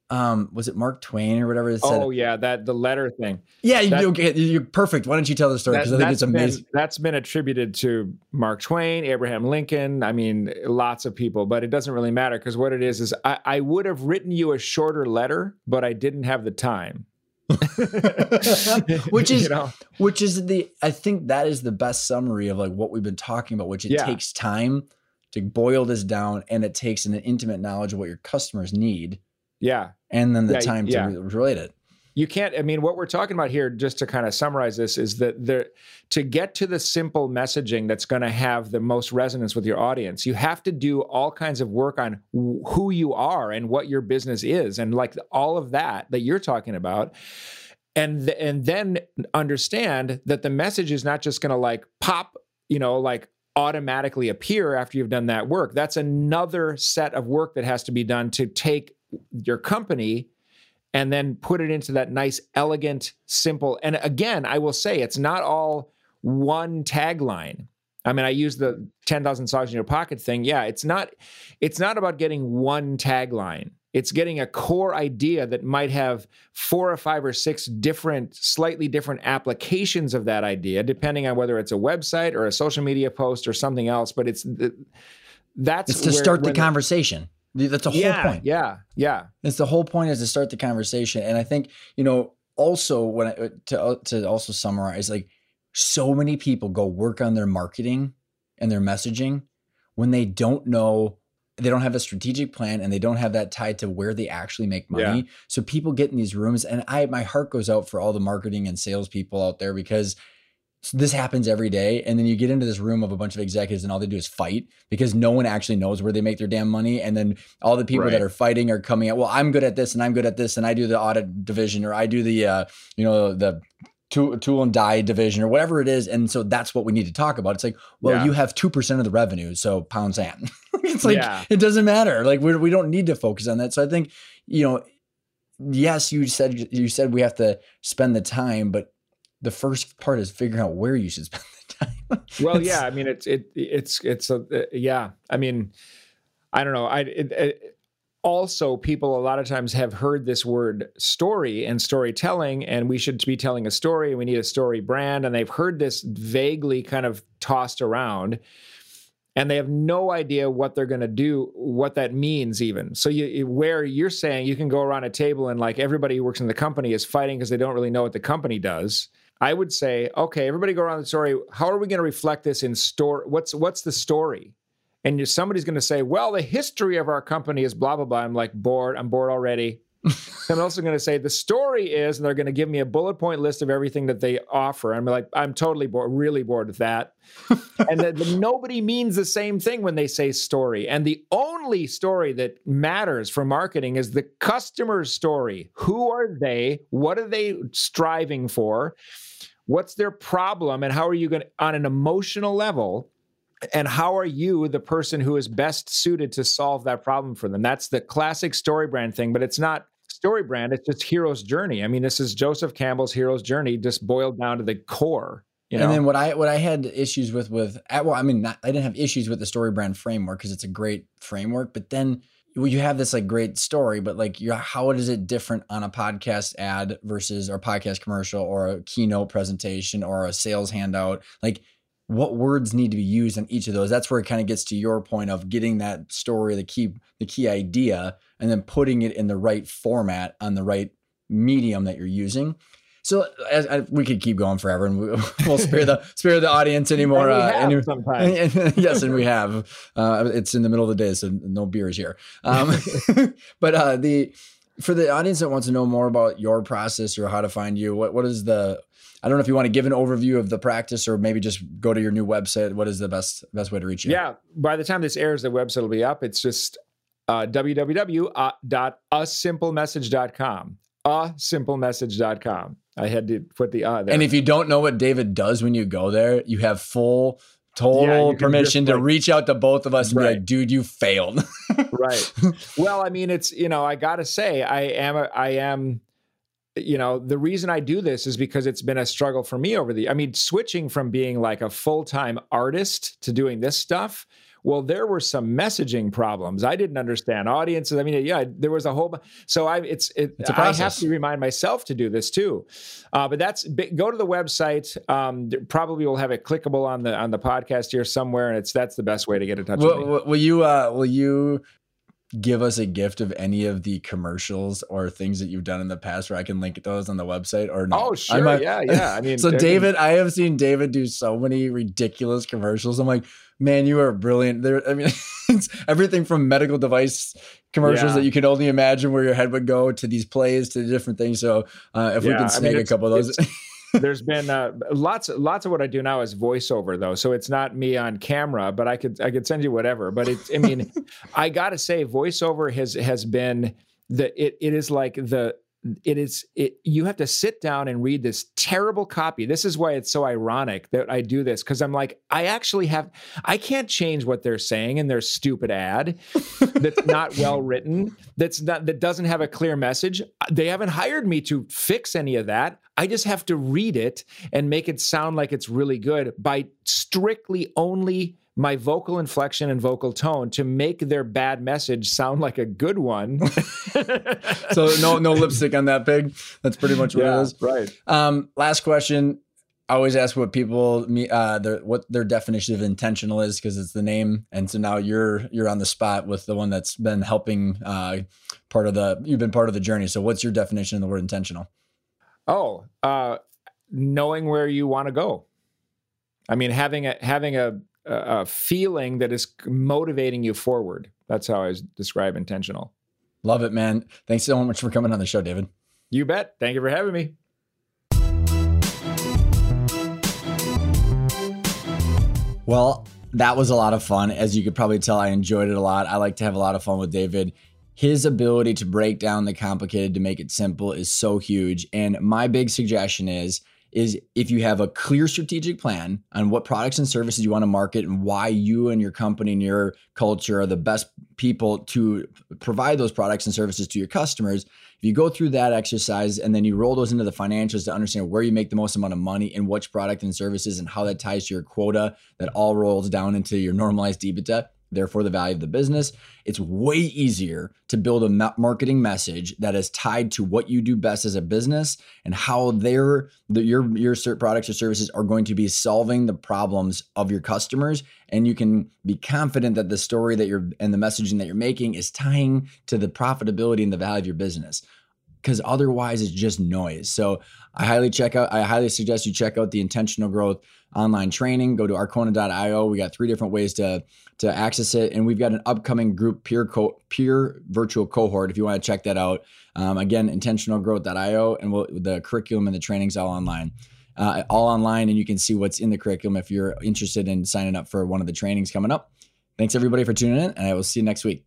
Speaker 1: um, was it Mark Twain or whatever? That said,
Speaker 2: oh yeah, that the letter thing.
Speaker 1: yeah, you,
Speaker 2: that-
Speaker 1: okay, you're perfect. Why don't you tell the story? Because I think it's amazing.
Speaker 2: Been, that's been attributed to Mark Twain, Abraham Lincoln. I mean, lots of people, but it doesn't really matter because what it is is I, I would have written you a shorter letter, but I didn't have the time. (laughs)
Speaker 1: Which (laughs) is-
Speaker 2: you know?
Speaker 1: which is the I think that is the best summary of like what we've been talking about, which it
Speaker 2: Yeah.
Speaker 1: takes time to boil this down and it takes an intimate knowledge of what your customers need
Speaker 2: yeah.
Speaker 1: and then the
Speaker 2: Yeah,
Speaker 1: time
Speaker 2: yeah.
Speaker 1: to re- relate it.
Speaker 2: you can't i mean what we're talking about here just to kind of summarize this is that there to get to the simple messaging that's going to have the most resonance with your audience you have to do all kinds of work on wh- who you are and what your business is and like all of that that you're talking about and and then understand that the message is not just going to like pop you know like automatically appear after you've done that work that's another set of work that has to be done to take your company and then put it into that nice, elegant, simple. And again, I will say it's not all one tagline. I mean, I use the 10,000 songs in your pocket thing. Yeah, it's not it's not about getting one tagline. It's getting a core idea that might have four or five or six different, slightly different applications of that idea, depending on whether it's a website or a social media post or something else. But it's that's
Speaker 1: It's to
Speaker 2: where-
Speaker 1: start the conversation. That's the whole
Speaker 2: yeah,
Speaker 1: point.
Speaker 2: Yeah, yeah,
Speaker 1: It's the whole point is to start the conversation. And I think, you know, also when I, to uh, to also summarize, like so many people go work on their marketing and their messaging when they don't know they don't have a strategic plan and they don't have that tied to where they actually make money. So people get in these rooms and I my heart goes out for all the marketing and sales people out there because this happens every day. And then you get into this room of a bunch of executives and all they do is fight because no one actually knows where they make their damn money. And then all the people that are fighting are coming out, well, I'm good at this and I'm good at this and I do the audit division or I do the, uh, you know, the tool, tool and die division or whatever it is. And so that's what we need to talk about. It's like, well,
Speaker 2: Yeah.
Speaker 1: you have 2% of the revenue. So pound sand. (laughs) it's like,
Speaker 2: Yeah.
Speaker 1: it doesn't matter. Like we, we don't need to focus on that. So I think, you know, yes, you said, you said we have to spend the time, but the first part is figuring out where you should (laughs) spend the time.
Speaker 2: well yeah i mean it's it it's it's a uh, yeah i mean i don't know i it, it, also people a lot of times have heard this word story and storytelling and we should be telling a story and we need a story brand and they've heard this vaguely kind of tossed around and they have no idea what they're going to do what that means even. So you where you're saying you can go around a table and like everybody who works in the company is fighting because they don't really know what the company does i would say okay everybody go around the story how are we going to reflect this in store what's what's the story and somebody's going to say well the history of our company is blah blah blah i'm like bored i'm bored already I'm also going to say the story is, and they're going to give me a bullet point list of everything that they offer. I'm like, I'm totally bored, really bored with that. (laughs) and the, nobody means the same thing when they say story. And the only story that matters for marketing is the customer's story. Who are they? What are they striving for? What's their problem? And how are you going to, on an emotional level, and how are you the person who is best suited to solve that problem for them that's the classic story brand thing but it's not story brand it's just hero's journey i mean this is joseph campbell's hero's journey just boiled down to the core you know
Speaker 1: and then what I what I had issues with with well, I mean, not, I didn't have issues with the story brand framework because it's a great framework. But then well, you have this like great story, but like, you how is it different on a podcast ad versus or podcast commercial or a keynote presentation or a sales handout? Like, what words need to be used on each of those? That's where it kind of gets to your point of getting that story, the key the key idea, and then putting it in the right format on the right medium that you're using. So as, I, we could keep going forever, and we, (laughs) we'll spare the (laughs) spare the audience anymore.
Speaker 2: And
Speaker 1: uh,
Speaker 2: have
Speaker 1: any-
Speaker 2: sometimes. (laughs)
Speaker 1: yes, and we have. Uh, it's in the middle of the day, so no beers here. Um, but uh, the for the audience that wants to know more about your process or how to find you, what what is the I don't know if you want to give an overview of the practice or maybe just go to your new website. What is the best best way to reach you?
Speaker 2: Yeah. By the time this airs, the website will be up. It's just uh, www.asimplemessage.com. Asimplemessage.com. I had to put the uh there.
Speaker 1: And if you don't know what David does when you go there, you have full total
Speaker 2: Yeah,
Speaker 1: permission to reach out to both of us and be like, dude, you failed. (laughs)
Speaker 2: right. Well, I mean, it's you know, I gotta say, I am, a, I am, you know, the reason I do this is because it's been a struggle for me over the. I mean, switching from being like a full time artist to doing this stuff. Well, there were some messaging problems. I didn't understand audiences. I mean, yeah, there was a whole. So I, it's, it,
Speaker 1: It's
Speaker 2: I have to remind myself to do this too. Uh, but that's go to the website. Um, probably we'll have it clickable on the on the podcast here somewhere, and it's that's the best way to get in touch with
Speaker 1: will,
Speaker 2: me.
Speaker 1: will, will you uh will you give us a gift of any of the commercials or things that you've done in the past where I can link those on the website or not?
Speaker 2: Oh,
Speaker 1: I
Speaker 2: sure.
Speaker 1: might-
Speaker 2: yeah, (laughs) yeah. I mean,
Speaker 1: so
Speaker 2: I mean-
Speaker 1: David, I have seen David do so many ridiculous commercials. I'm like, man, you are brilliant. There, I mean, (laughs) it's everything from medical device commercials
Speaker 2: Yeah.
Speaker 1: that you can only imagine where your head would go to these plays to different things. So uh, if we
Speaker 2: Yeah, I
Speaker 1: can
Speaker 2: mean,
Speaker 1: snag a couple of those, (laughs)
Speaker 2: there's been uh, lots lots of what I do now is voiceover though, so it's not me on camera, but I could I could send you whatever. But it's I mean, (laughs) I gotta say, voiceover has has been the it it is like the it is it you have to sit down and read this terrible copy this is why it's so ironic that i do this because i'm like i actually have i can't change what they're saying in their stupid ad that's not well written that's not that doesn't have a clear message they haven't hired me to fix any of that i just have to read it and make it sound like it's really good by strictly only my vocal inflection and vocal tone to make their bad message sound like a good one (laughs)
Speaker 1: so no no lipstick on that pig. That's pretty much what it
Speaker 2: yeah
Speaker 1: is.
Speaker 2: right
Speaker 1: Um, last question. I always ask what people me uh their what their definition of intentional is because it's the name, and so now you're you're on the spot with the one that's been helping uh part of the you've been part of the journey. So what's your definition of the word intentional?
Speaker 2: Oh, uh, knowing where you want to go. I mean, having a having a, a a feeling that is motivating you forward. That's how I describe intentional.
Speaker 1: Love it, man. Thanks so much for coming on the show, David.
Speaker 2: You bet. Thank you for having me.
Speaker 1: Well, that was a lot of fun. As you could probably tell, I enjoyed it a lot. I like to have a lot of fun with David. His ability to break down the complicated to make it simple is so huge. And my big suggestion is is if you have a clear strategic plan on what products and services you want to market and why you and your company and your culture are the best people to provide those products and services to your customers, if you go through that exercise and then you roll those into the financials to understand where you make the most amount of money and which product and services and how that ties to your quota, that all rolls down into your normalized EBITDA, therefore the value of the business. It's way easier to build a marketing message that is tied to what you do best as a business and how their the, your your products or services are going to be solving the problems of your customers and you can be confident that the story that you're and the messaging that you're making is tying to the profitability and the value of your business because otherwise it's just noise. So I highly check out, I highly suggest you check out the intentional growth online training. Go to arkona.io. We got three different ways to to access it, and we've got an upcoming group peer co- peer virtual cohort. If you want to check that out, um, again, intentionalgrowth.io, and we'll, the curriculum and the trainings all online. Uh, all online, and you can see what's in the curriculum if you're interested in signing up for one of the trainings coming up. Thanks everybody for tuning in, and I will see you next week.